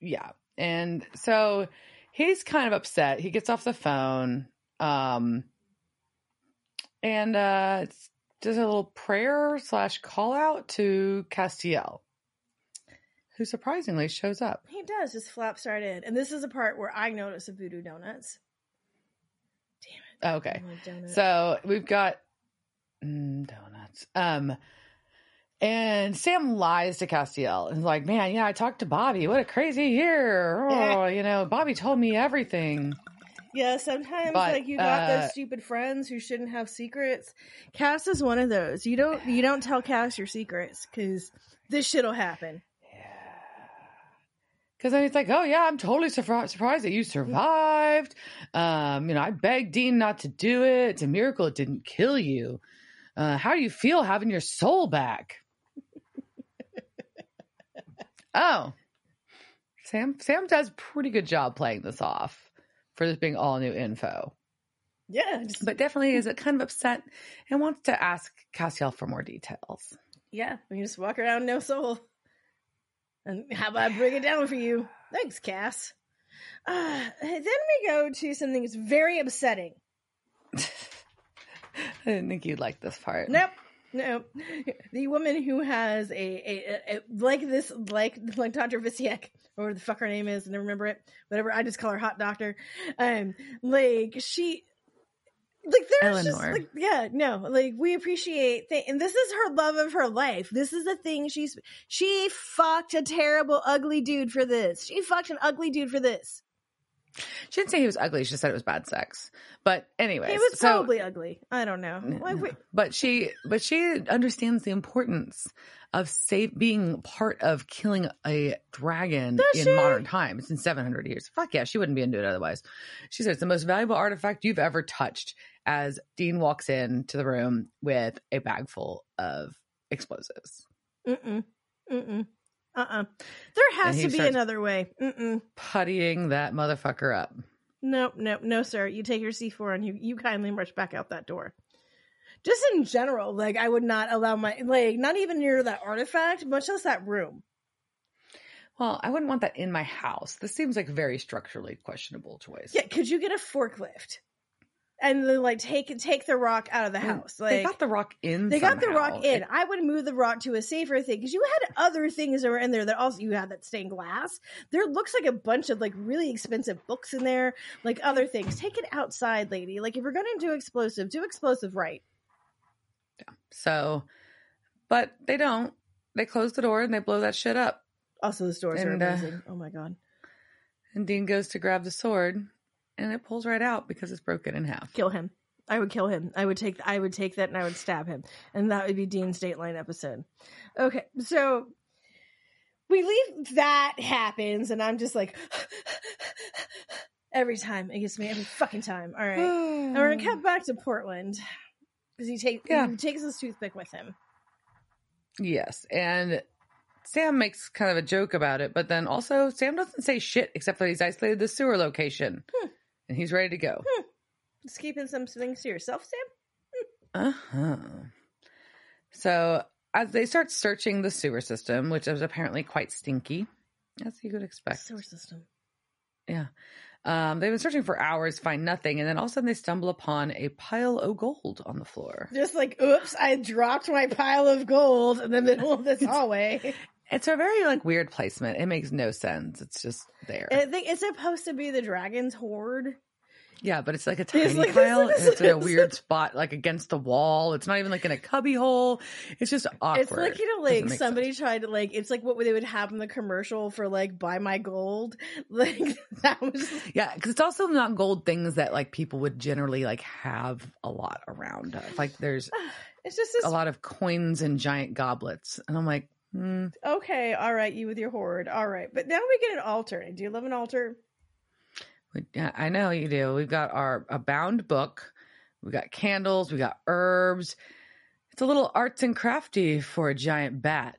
yeah. And so he's kind of upset. He gets off the phone. Um and uh it's- does a little prayer slash call out to Castiel, who surprisingly shows up. He does just flaps right in, and this is a part where I notice the voodoo donuts. Okay. Like. So we've got mm, donuts. Um, and Sam lies to Castiel and like, "Man, yeah, I talked to Bobby. What a crazy year! Oh, you know, Bobby told me everything." Yeah, sometimes But, like you got uh, those stupid friends who shouldn't have secrets. Cass is one of those. You don't you don't tell Cass your secrets because this shit'll happen. Because then he's like, "Oh yeah, I'm totally surpri- surprised that you survived. Um, you know, I begged Dean not to do it. It's a miracle it didn't kill you. Uh, how do you feel having your soul back?" oh, Sam. Sam does a pretty good job playing this off for this being all new info, Yeah, just, but definitely is it kind of upset and wants to ask Castiel for more details. yeah. We just walk around no soul. And how about I break it down for you? Thanks, Cass. Uh, then we go to something that's very upsetting. I didn't think you'd like this part. Nope. No, the woman who has a, a, a, a like this like like Dr. Visiek or whatever the fuck her name is, I never remember it. Whatever, I just call her Hot Doctor. Um, like she, like there's just like yeah, no, like we appreciate th- and this is her love of her life. This is the thing she's she fucked a terrible ugly dude for this. She fucked an ugly dude for this. She didn't say he was ugly. She just said it was bad sex. But anyway, He was so- probably ugly. I don't know. Why but she, but she understands the importance of save, being part of killing a dragon Does in she? modern times in 700 years. Fuck yeah, she wouldn't be into it otherwise. She said it's the most valuable artifact you've ever touched. As Dean walks into the room with a bag full of explosives, Mm-mm. Mm-mm. Uh-uh. There has to be another way. Mm-mm. puttying that motherfucker up. Nope, nope, no, sir. You take your C4 and you, you kindly march back out that door. Just in general, like I would not allow my like not even near that artifact, much less that room. Well, I wouldn't want that in my house. This seems like very structurally questionable choice. Yeah, could you get a forklift and then like take take the rock out of the house? Like they got the rock in. They got the rock in. I would move the rock to a safer thing because you had other things that were in there that also you had that stained glass. There looks like a bunch of like really expensive books in there, like other things. Take it outside, lady. Like if you're gonna do explosive, do explosive right. Yeah. So, but they don't. They close the door and they blow that shit up. Also, the stores And, are uh, amazing. oh my god, And Dean goes to grab the sword and it pulls right out because it's broken in half. kill him. I would kill him. I would take. I would take that and I would stab him, and that would be Dean's Dateline episode. Okay, so we leave. That happens, and I'm just like, every time it gets me every fucking time. All right. And we're gonna cut back to Portland because he takes Yeah. he takes his toothpick with him. Yes. And Sam makes kind of a joke about it, but then also Sam doesn't say shit except that he's isolated the sewer location Hmm. And he's ready to go. Just keeping some things to yourself, Sam. Uh huh. So as they start searching the sewer system, which is apparently quite stinky, as you would expect. Sewer system. Yeah. Um, they've been searching for hours, find nothing, and then all of a sudden they stumble upon a pile of gold on the floor. Just like, oops, I dropped my pile of gold in the middle of this hallway. It's a very like weird placement. It makes no sense. It's just there. I think it's supposed to be the dragon's hoard. yeah, but it's like a tiny like- it's pile. it's in a weird spot, like against the wall. It's not even like in a cubby hole. It's just awkward. It's like you know, like somebody sense. tried to like. It's like what they would have in the commercial for like "Buy My Gold." Like that was. Yeah, because it's also not gold things that like people would generally like have a lot around. Of. Like there's It's just this. a lot of coins and giant goblets, and I'm like, hmm. Okay, all right, you with your hoard. All right, but now we get an altar. Do you love an altar? We- Yeah, I know you do. We've got our a bound book. We got candles. We got herbs. It's a little arts and crafty for a giant bat.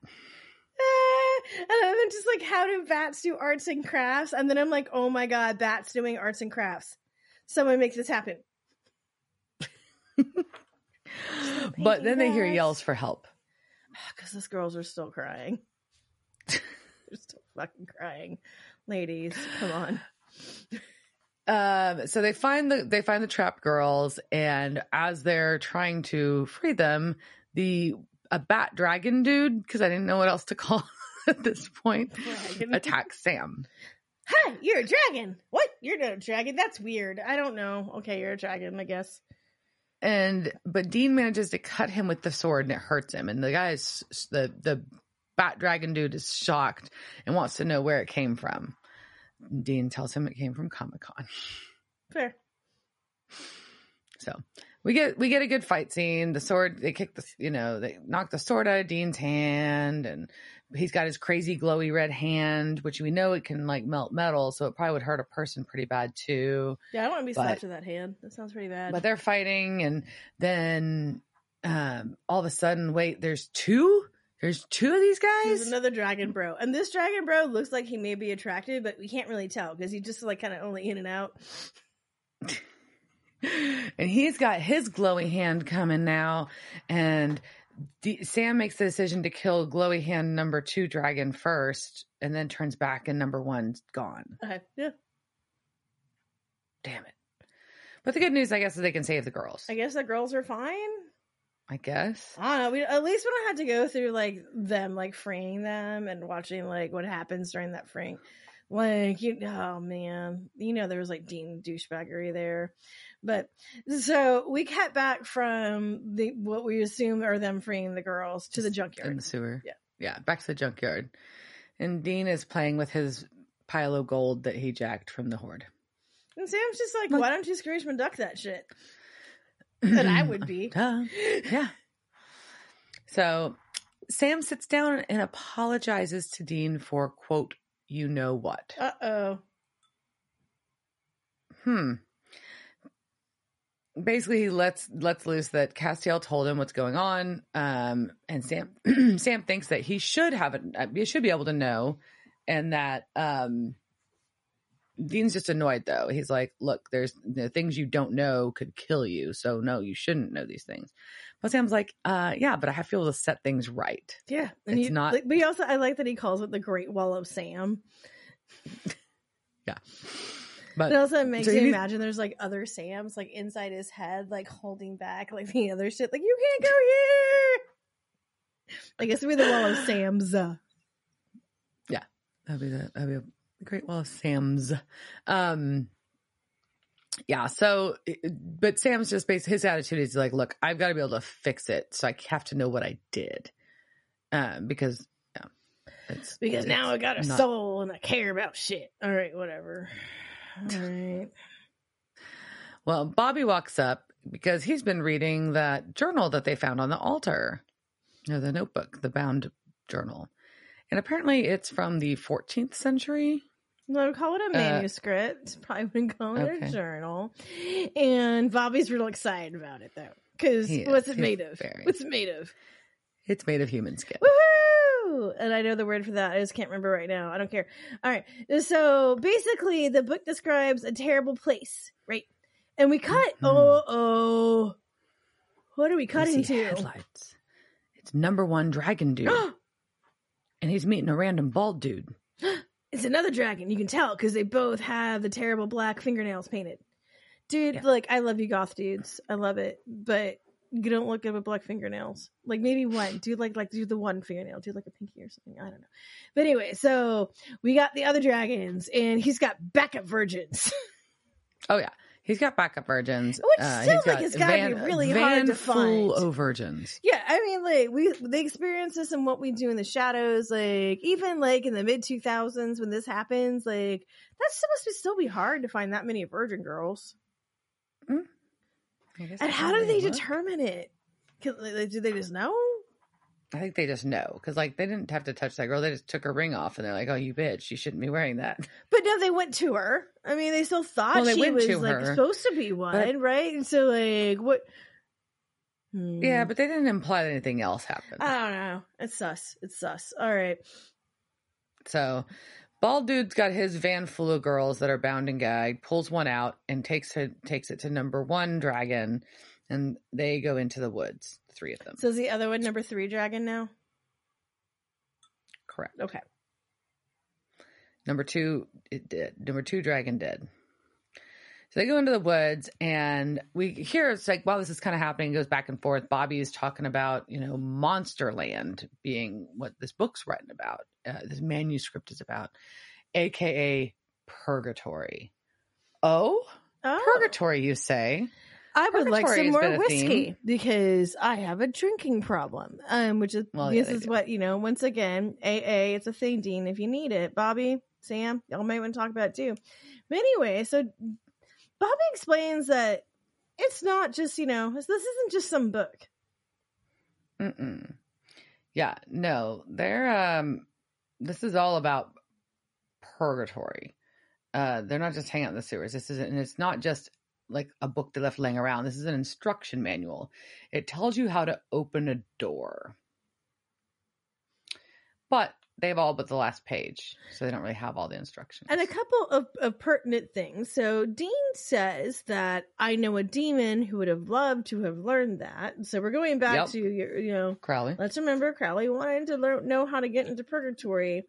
And then I'm just like, how do bats do arts and crafts? And then I'm like, oh my god, bats doing arts and crafts. Someone make this happen. but then they hear yells for help. Because those girls are still crying. They're still fucking crying. Ladies, come on. Um, so they find the they find the trapped girls, and as they're trying to free them, the a bat dragon dude, because I didn't know what else to call at this point, attacks Sam. Hi, you're a dragon. What? You're not a dragon? That's weird. I don't know. Okay, you're a dragon, I guess. And but Dean manages to cut him with the sword, and it hurts him. And the guy's the the bat dragon dude is shocked and wants to know where it came from. Dean tells him it came from Comic Con. Fair. So we get we get a good fight scene. The sword they kick the you know they knock the sword out of Dean's hand, and he's got his crazy glowy red hand, which we know it can like melt metal, so it probably would hurt a person pretty bad too. Yeah, I don't want to be slapped with that hand. That sounds pretty bad. But they're fighting, and then um, all of a sudden, wait, there's two. There's two of these There's guys. another dragon bro. And this dragon bro looks like he may be attractive, but we can't really tell because he's just like kind of only in and out. and he's got his glowy hand coming now and D- sam makes the decision to kill glowy hand number two dragon first and then turns back and number one's gone Okay. Yeah. damn it but the good news i guess is they can save the girls I guess the girls are fine. i guess I don't know. We, at least we don't have to go through like them like freeing them and watching like what happens during that freeing. Like you, oh man, you know there was like Dean douchebaggery there, but so we cut back from the what we assume are them freeing the girls to the in junkyard. the sewer Yeah. yeah back to the junkyard and dean is playing with his pile of gold that he jacked from the hoard And Sam's just like, Like- why don't you Scrooge McDuck that shit? And I would be. Duh. Yeah. So Sam sits down and apologizes to Dean for, quote, you know what. Uh oh. Hmm. Basically, he lets lets loose that Castiel told him what's going on, um, and Sam Sam thinks that he should have it. uh, He should be able to know, and that um, Dean's just annoyed though. He's like, "Look, there's the things you don't know could kill you, so no, you shouldn't know these things." Sam's like, uh, "Yeah, but I have to be able to set things right." Yeah. And It's he, not- like, but he also, I like that he calls it the Great Wall of Sam. Yeah. But It also makes so he- imagine there's like other Sams like inside his head, like holding back like the other shit. Like you can't go here. I guess be the wall of Sam's. Uh, That'd be the that'd be a great wall of Sam's. Um yeah, so but Sam's just based his attitude is like, look, I've got to be able to fix it, so I have to know what I did. Um because yeah. It's because now I got a not- soul and I care about shit. All right, whatever. All right. Well, Bobby walks up because he's been reading that journal that they found on the altar. You know, the notebook, the bound journal. And apparently it's from the 14th century. No, call it a Uh, manuscript. Probably wouldn't call it okay. a journal. And Bobby's real excited about it though. Because what's it made of? very- What's it made of? It's made of human skin. Woohoo! And I know the word for that. I just can't remember right now. I don't care. All right. So basically, the book describes a terrible place, right? And we cut. Mhm. Oh, oh. What are we cutting to? Headlights. It's number one dragon dude. and he's meeting a random bald dude. It's another dragon. You can tell because they both have the terrible black fingernails painted. Dude, Yeah. like I love you, goth dudes. I love it, but you don't look good with black fingernails. Like maybe one. Do like like do the one fingernail. Do like a pinky or something. I don't know. But anyway, so we got the other dragons, and he's got backup virgins. Oh yeah, he's got backup virgins. Which Uh, he's like, got has gotta be really hard to full find. of virgins. yeah, I mean, like we they experience this in what we do in the shadows. Like even like in the mid two thousands when this happens, like that's supposed to still be hard to find that many virgin girls. Guess And how do they look. determine it? like, do they just know? I think they just know because like they didn't have to touch that girl. They just took her ring off and they're like, "Oh, you bitch, you shouldn't be wearing that." But no, they went to her. I mean, they still thought Well, they she was like her, supposed to be one, right? And so, like, what? Hmm. Yeah, but they didn't imply that anything else happened. I don't know. It's sus. It's sus. All right. So Bald dude's got his van full of girls that are bound and gagged, pulls one out and takes it takes it to number one dragon, and they go into the woods. Three of them. So is the other one number three dragon now? Correct. Okay. Number two, it did. Number two dragon did. So they go into the woods, and we hear it's like while this is kind of happening, it goes back and forth. Bobby is talking about you know Monsterland being what this book's written about, uh, this manuscript is about, aka purgatory. Oh, Oh, purgatory, you say? I would like some more whiskey because I have a drinking problem. Um, which is Well, this they is do. what you know. Once again, AA, it's a thing, Dean. If you need it, Bobby, Sam, y'all might want to talk about it too. But anyway, so Bobby explains that it's not just you know this isn't just some book. Mm-mm. Yeah, no, they're um this is all about purgatory. Uh they're not just hanging out in the sewers. This is and it's not just like a book they left laying around. This is an instruction manual. It tells you how to open a door. But they have all but the last page, so they don't really have all the instructions. And a couple of, of pertinent things. So Dean says that I know a demon who would have loved to have learned that. So we're going back Yep. to your, you know, Crowley. let's remember Crowley wanted to learn, know how to get into purgatory.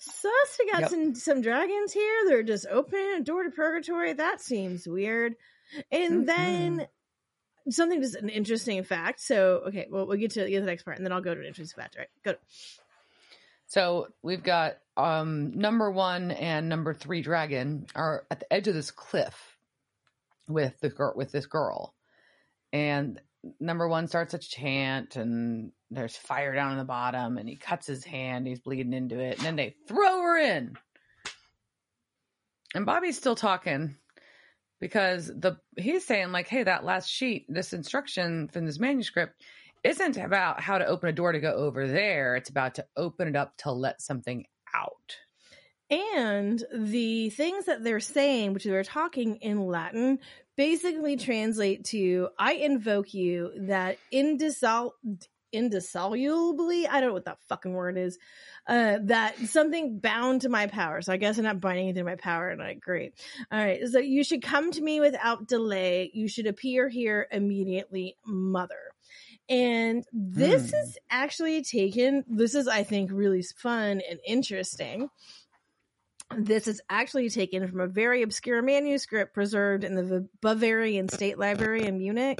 Sus, we got Yep. some some dragons here. They're just opening a door to purgatory. That seems weird. And Mhm. then something just an interesting fact. So okay, well we'll get to, get to the next part, and then I'll go to an interesting fact. All right, go. So we've got um number one and number three dragon are at the edge of this cliff with the girl with this girl. And number one starts a chant and there's fire down in the bottom and he cuts his hand, he's bleeding into it, and then they throw her in. And Bobby's still talking because the he's saying like, hey, that last sheet, this instruction from this manuscript isn't about how to open a door to go over there. It's about to open it up to let something out. And the things that they're saying, which they're talking in Latin, basically translate to I invoke you that indissol- indissolubly, I don't know what that fucking word is, uh, that something bound to my power. So I guess I'm not binding it to my power. And I great. All right. So you should come to me without delay. You should appear here immediately, mother. And this Hmm. is actually taken, this is, I think, really fun and interesting. This is actually taken from a very obscure manuscript preserved in the Bavarian State Library in Munich.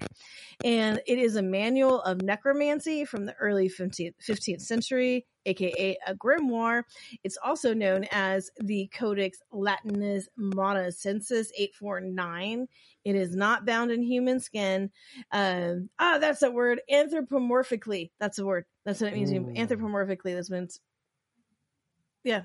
And it is a manual of necromancy from the early 15th, 15th century, aka a grimoire. It's also known as the Codex Latinus Monacensis 849. It is not bound in human skin. Um, ah, that's that word. Anthropomorphically. That's a word. That's what it means. Ooh. Anthropomorphically. That's when it's yeah,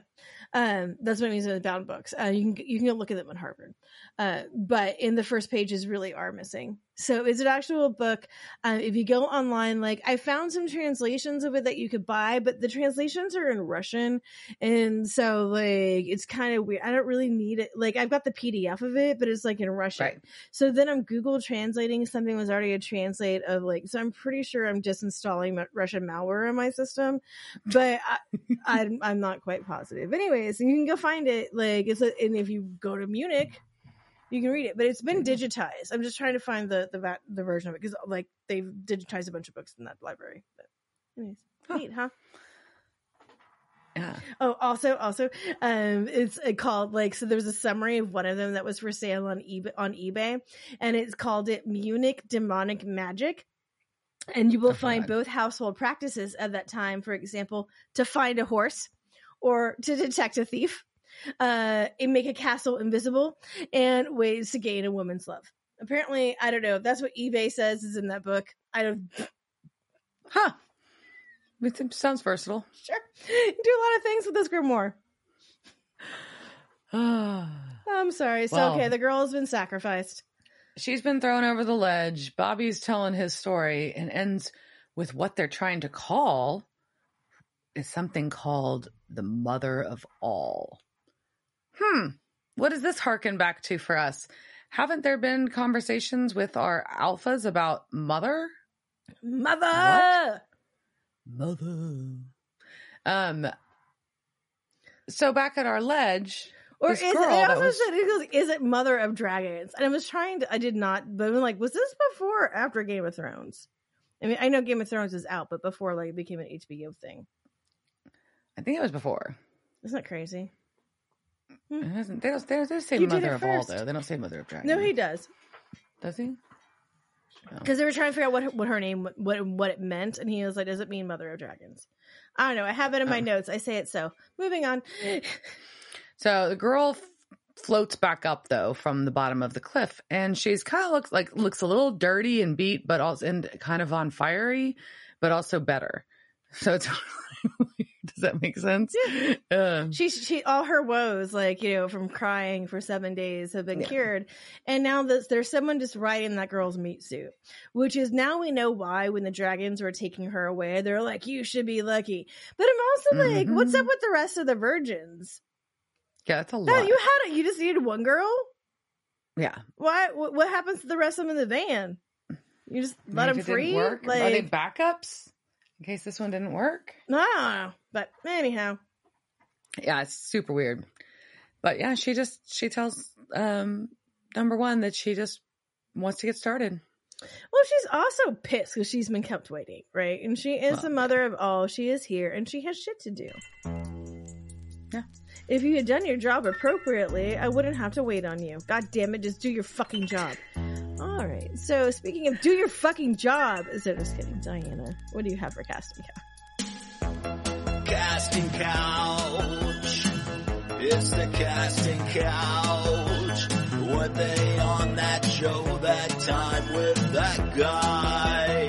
um, that's what it means in the bound books. Uh, you can you can go look at them at Harvard, uh, but in the first pages really are missing. So it's an actual book. Um, if you go online, like I found some translations of it that you could buy, but the translations are in Russian, and so like it's kind of weird. I don't really need it. Like I've got the PDF of it, but it's like in Russian. Right. So then I'm Google translating something was already a translate of like. So I'm pretty sure I'm just installing Russian malware in my system, but I, I'm I'm not quite positive. Anyways, you can go find it. Like it's a, and if you go to Munich, you can read it. But it's been digitized. I'm just trying to find the the the version of it because like they've digitized a bunch of books in that library. But anyways, Huh. neat, huh? Yeah. Oh, also, also, um, it's uh, called like so. There's a summary of one of them that was for sale on eBay on eBay, and it's called it Munich Demonic Magic. And you will find both household practices at that time. For example, to find a horse or to detect a thief, uh, and make a castle invisible, and ways to gain a woman's love. Apparently, I don't know. That's what eBay says is in that book. I don't Huh. It sounds versatile. sure do a lot of things with this grimoire. I'm sorry. So Well- okay, the girl has been sacrificed. She's been thrown over the ledge. Bobby's telling his story and ends with what they're trying to call is something called the mother of all. Hmm. What does this harken back to for us? Haven't there been conversations with our alphas about mother? Mother. Mother. Um so back at our ledge, Or is it, girl it that also was- said, it goes, is it Mother of Dragons? And I was trying to, I did not, but I'm like, was this before or after Game of Thrones? I mean, I know Game of Thrones is out, but before like it became an HBO thing. I think it was before. Isn't that crazy? Hmm. It hasn't, they don't. They don't say You did Mother it of all first. though. They don't say Mother of dragons. No, he does. does he? Because they were trying to figure out what her, what her name what what it meant, and he was like, "Does it mean Mother of Dragons?" I don't know. I have it in my Oh. notes. I say it so. Moving on. So the girl f- floats back up though from the bottom of the cliff, and she's kind of looks like looks a little dirty and beat, but also and kind of on fiery, but also better. So it's does that make sense? Uh, She she all her woes, like you know, from crying for seven days, have been Yeah. cured, and now there's, there's someone just riding that girl's meat suit, which is now we know why when the dragons were taking her away, they're like, "You should be lucky." But I'm also like, "What's up with the rest of the virgins?" yeah, that's a No, lot. you had it. You just needed one girl. yeah, Why? What, what happens to the rest of them in the van? You just let them free? Like, Are they backups in case this one didn't work? I. But anyhow, Yeah, it's super weird. But yeah, she just she tells um number one that she just wants to get started. well, she's also pissed because she's been kept waiting, right? And she is Well, the mother of all. She is here, and she has shit to do. Yeah. If you had done your job appropriately, I wouldn't have to wait on you. God damn it, just do your fucking job. All right. So speaking of do your fucking job, so just kidding, Diana. What do you have for casting couch? Casting couch. It's the casting couch. Were they on that show that time with that guy?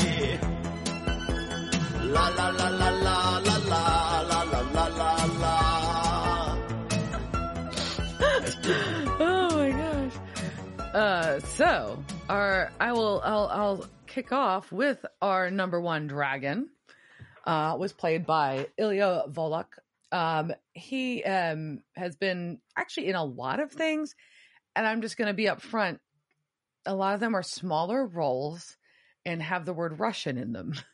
La la la la la la la la la la la la. oh my gosh. Uh so our I will I'll I'll kick off with our number one dragon. Uh was played by Ilya Volok. Um he um has been actually in a lot of things and I'm just gonna be up front. A lot of them are smaller roles and have the word Russian in them.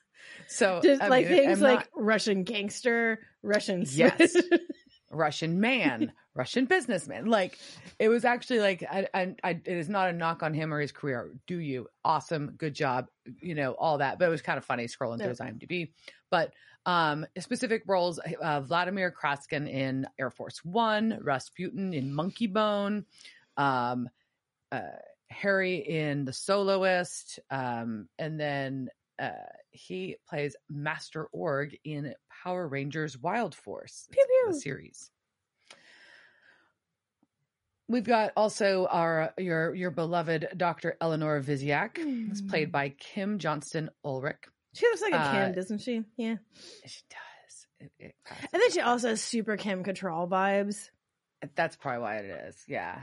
So Just I like mean, things I'm like not- Russian gangster, Russian Yes. Russian man, Russian businessman. Like it was actually like I, I, I, it is not a knock on him or his career. Do you? Awesome, good job. You know all that, but it was kind of funny scrolling through his IMDb. But um, specific roles: uh, Vladimir Kraskin in Air Force One, Rasputin in Monkeybone, um, uh, Harry in The Soloist, um, and then uh, he plays Master Org in Power Rangers Wild Force Pew, the pew. series. We've got also our your your beloved Dr. Eleanor Visyak, who's played Mm. by Kim Johnston Ulrich. She looks like a Uh, Kim, doesn't she? Yeah. She does. It, it I think she also has super Kim Cattrall vibes. that's probably why it is. Yeah.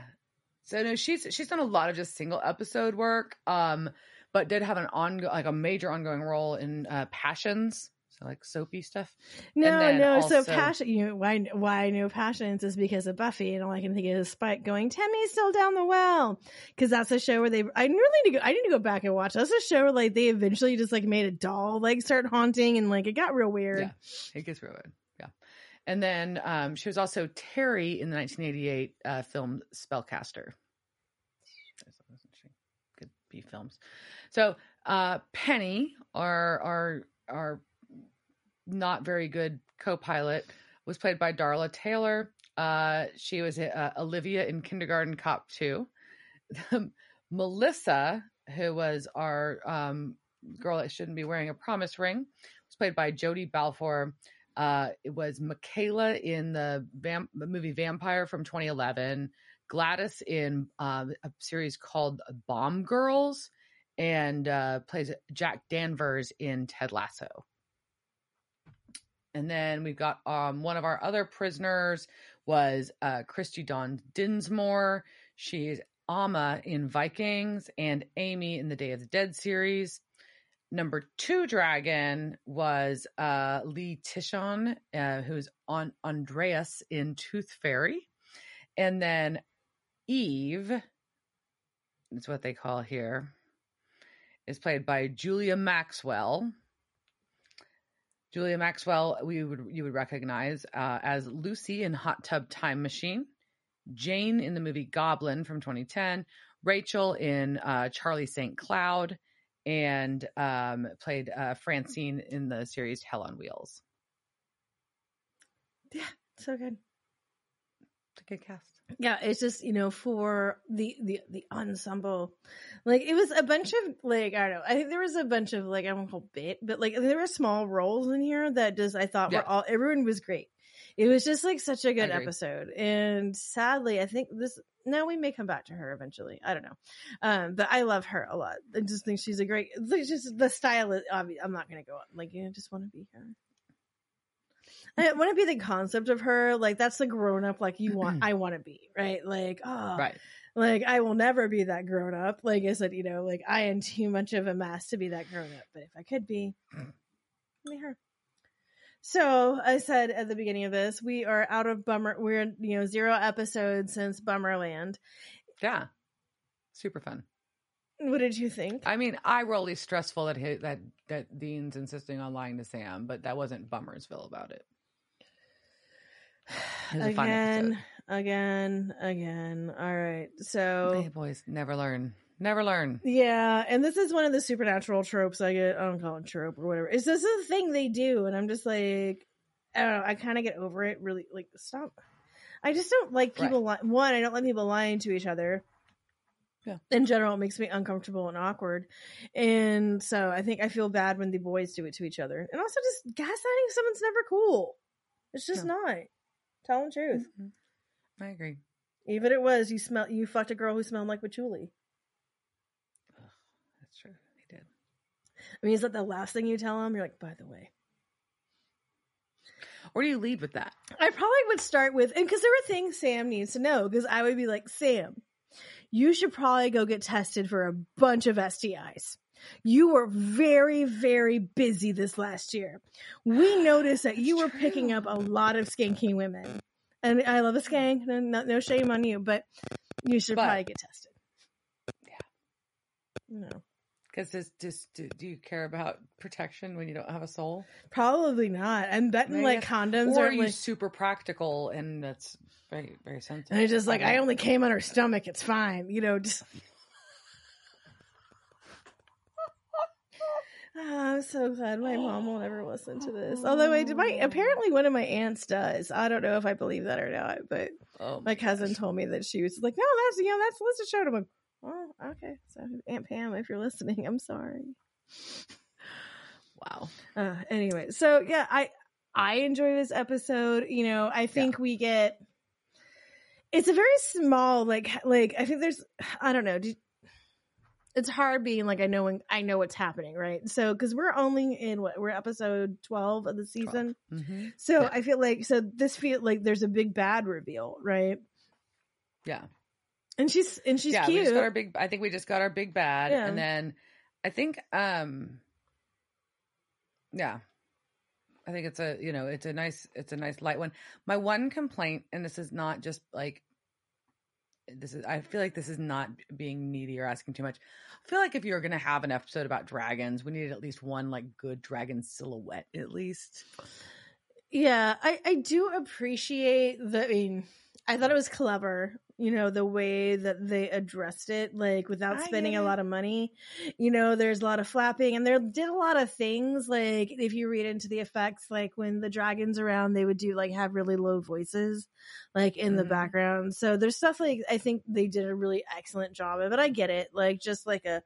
So no, she's she's done a lot of just single episode work, um, but did have an on like a major ongoing role in uh, Passions, so like soapy stuff. No, then no. so also- passion. You know, why? Why I know passions is because of Buffy, and all I can think of is Spike going, "Tammy's still down the well," because that's a show where they. I really need to go. I need to go back and watch. That's a show where like they eventually just like made a doll like start haunting, and like it got real weird. Yeah. It gets real good. Yeah. And then um, she was also Terry in the 1988 uh, film Spellcaster. Good B films. So uh, Penny, our our our not very good co-pilot, was played by Darla Taylor. Uh, she was uh, Olivia in Kindergarten Cop 2. Melissa, who was our um, girl that shouldn't be wearing a promise ring, was played by Jodi Balfour. Uh, it was Michaela in the movie Vampire from 2011, Gladys in uh, a series called Bomb Girls, and uh, plays Jack Danvers in Ted Lasso. And then we've got um, one of our other prisoners was uh, Christy Dawn Dinsmore. She's Amma in Vikings and Amy in the Day of the Dead series. Number two dragon was uh, Lee Tishon, uh, who's on Andreas in Tooth Fairy. And then Eve, that's what they call here, is played by Julia Maxwell. Julia Maxwell, we would you would recognize uh, as Lucy in Hot Tub Time Machine, Jane in the movie Goblin from 2010, Rachel in uh, Charlie St. Cloud, and um, played uh, Francine in the series Hell on Wheels. Yeah, so good. It's a good cast. Yeah, it's just you know for the the the ensemble, like it was a bunch of like I don't know. I think there was a bunch of like I won't call bit, but like there were small roles in here that just I thought Yeah. were all everyone was great. It was just like such a good episode, and sadly, I think this. now we may come back to her eventually. I don't know, um, but I love her a lot. I just think she's a great. It's just the style. Is, I'm not gonna go on. Like you just want to be her. I want to be the concept of her. Like that's the grown up. Like you want. Mm-hmm. I want to be right. Like oh, Right. like I will never be that grown up. Like I said, you know, like I am too much of a mess to be that grown up. But if I could be, be her. So I said at the beginning of this, we are out of bummer. We're you know zero episodes since Bummerland. Yeah. Super fun. What did you think? I mean, I really stressful that he, that that Dean's insisting on lying to Sam, but that wasn't Bummersville about it. It was a fun again, again, again. All right. So Hey, boys, never learn. Never learn. Yeah, and this is one of the supernatural tropes I get. I don't call it trope or whatever. It's just a thing they do, and I'm just like, I don't know. I kind of get over it. Really, like stop. I just don't like people. Li- one, I don't like people lying to each other. Yeah. In general, it makes me uncomfortable and awkward, and so I think I feel bad when the boys do it to each other, and also just gaslighting someone's never cool. It's just No. not. Telling the truth. Mhm. I agree. Even it was you smell. You fucked a girl who smelled like patchouli. That's true. He did. I mean, is that the last thing you tell them? You're like, by the way. Or do you lead with that? I probably would start with, and because there are things Sam needs to know, because I would be like, Sam, you should probably go get tested for a bunch of STIs. You were very, very busy this last year. We noticed that you were picking up a lot of skanky women. And I love a skank, no, no, shame on you, but you should But- probably get tested. Yeah. No. Because just, just do, do you care about protection when you don't have a soul? Probably not. I'm betting Maybe like condoms or are are you like, super practical and that's very, very sensitive? and I just like, I only came on her stomach. It's fine. You know, just. Ah, I'm so glad my mom won't ever listen to this. Although I did my apparently one of my aunts does. I don't know if I believe that or not, but Oh my cousin told me that she was like, "No, that's you know that's Lisa showed him." Oh, okay. So Aunt Pam, if you're listening, I'm sorry. Wow. Uh, anyway, so yeah, I I enjoy this episode. You know, I think we get. It's a very small, like like I think there's I don't know. Do, it's hard being like I know when I know what's happening, right? So because we're only in what we're episode twelve of the season, hmm so Yeah. I feel like so this feel like there's a big bad reveal, right? Yeah. And she's and she's yeah, we just got our big. I think we just got our big bad, Yeah. and then I think, um, yeah, I think it's a you know it's a nice it's a nice light one. My one complaint, and this is not just like this is. I feel like this is not being needy or asking too much. I feel like if you're gonna have an episode about dragons, we needed at least one like good dragon silhouette, at least. Yeah, I I do appreciate the. I mean, I thought it was clever, you know, the way that they addressed it, like without spending a lot of money. You know, there's a lot of flapping, and there did a lot of things. Like if you read into the effects, like when the dragons around, they would do like have really low voices, like in the Mhm. background. So there's stuff like I think they did a really excellent job of it. I get it, like just like a.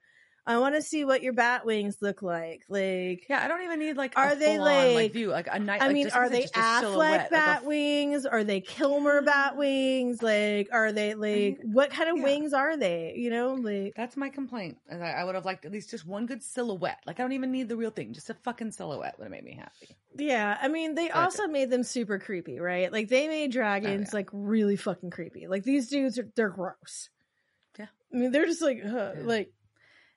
I want to see what your bat wings look like. Like, Yeah, I don't even need like Are a they, full-on, like- view like a night. I like, mean, are they just a silhouette, Affleck like bat wings? Are they Kilmer mm-hmm. bat wings? Like, are they like what kind of Yeah. wings are they? You know, like That's my complaint. And I, I would have liked at least just one good silhouette. Like I don't even need the real thing. Just a fucking silhouette would have made me happy. yeah. I mean, they Like- also made them super creepy, right? Like they made oh, dragons yeah. like really fucking creepy. Like these dudes are they're gross. Yeah. I mean, they're just like huh, Yeah. like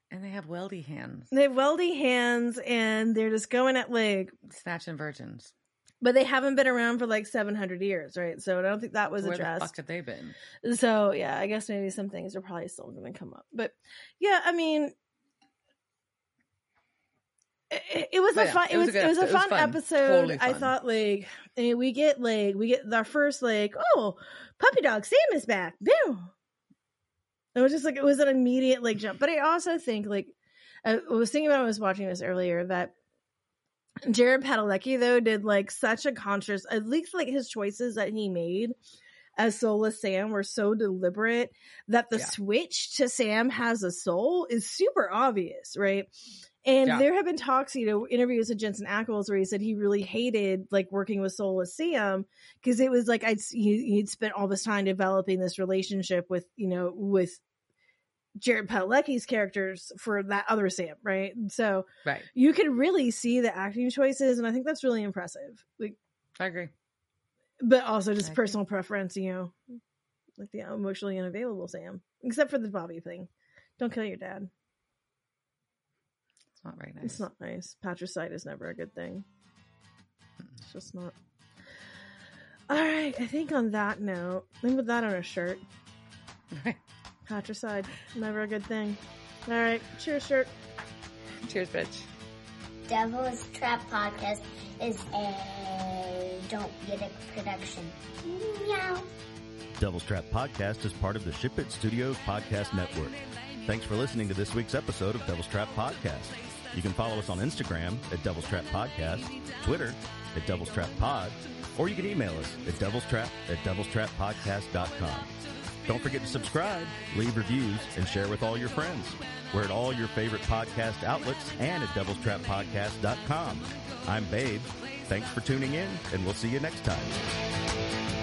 And they have weldy hands, they have weldy hands and they're just going at like, snatching virgins. but they haven't been around for like seven hundred years, right? So I don't think that was Where the fuck have they been? So yeah, I guess maybe some things are probably still going to come up. But yeah, I mean, it, it was a yeah, fun. It, it was was, a it was a. It was fun, fun. episode. Totally I thought like I mean, we get like we get our first like oh puppy dog Sam is back. Boom. It was just like it was an immediate like jump. But I also think like I was thinking about when I was watching this earlier that Jared Padalecki though did like such a conscious at least like his choices that he made as soulless Sam were so deliberate that the Yeah. switch to Sam has a soul is super obvious, right? And Yeah. there have been talks, you know, interviews with Jensen Ackles where he said he really hated like working with Soulless Sam because it was like I'd he, he'd spent all this time developing this relationship with you know with Jared Padalecki's characters for that other Sam, right? So Right. you can really see the acting choices, and I think that's really impressive. Like, I agree. but also just personal preference, you know, like the emotionally unavailable Sam, except for the Bobby thing. Don't kill your dad. It's not very nice. It's not nice. Patricide is never a good thing. It's just not. All right, I think on that note, let me put that on a shirt. Patricide, never a good thing. All right, cheers, shirt. Cheers, bitch. Devil's Trap Podcast is a Don't Get It production. Meow. Devil's Trap Podcast is part of the Ship It Studios Podcast Network. Thanks for listening to this week's episode of Devil's Trap Podcast. You can follow us on Instagram at Devil's Trap Podcast, Twitter at Devil's Trap Pod, or you can email us at Devil's Trap at devilstrappodcast.com. Don't forget to subscribe, leave reviews, and share with all your friends. We're at all your favorite podcast outlets and at devilstrappodcast.com. I'm Babe. Thanks for tuning in, and we'll see you next time.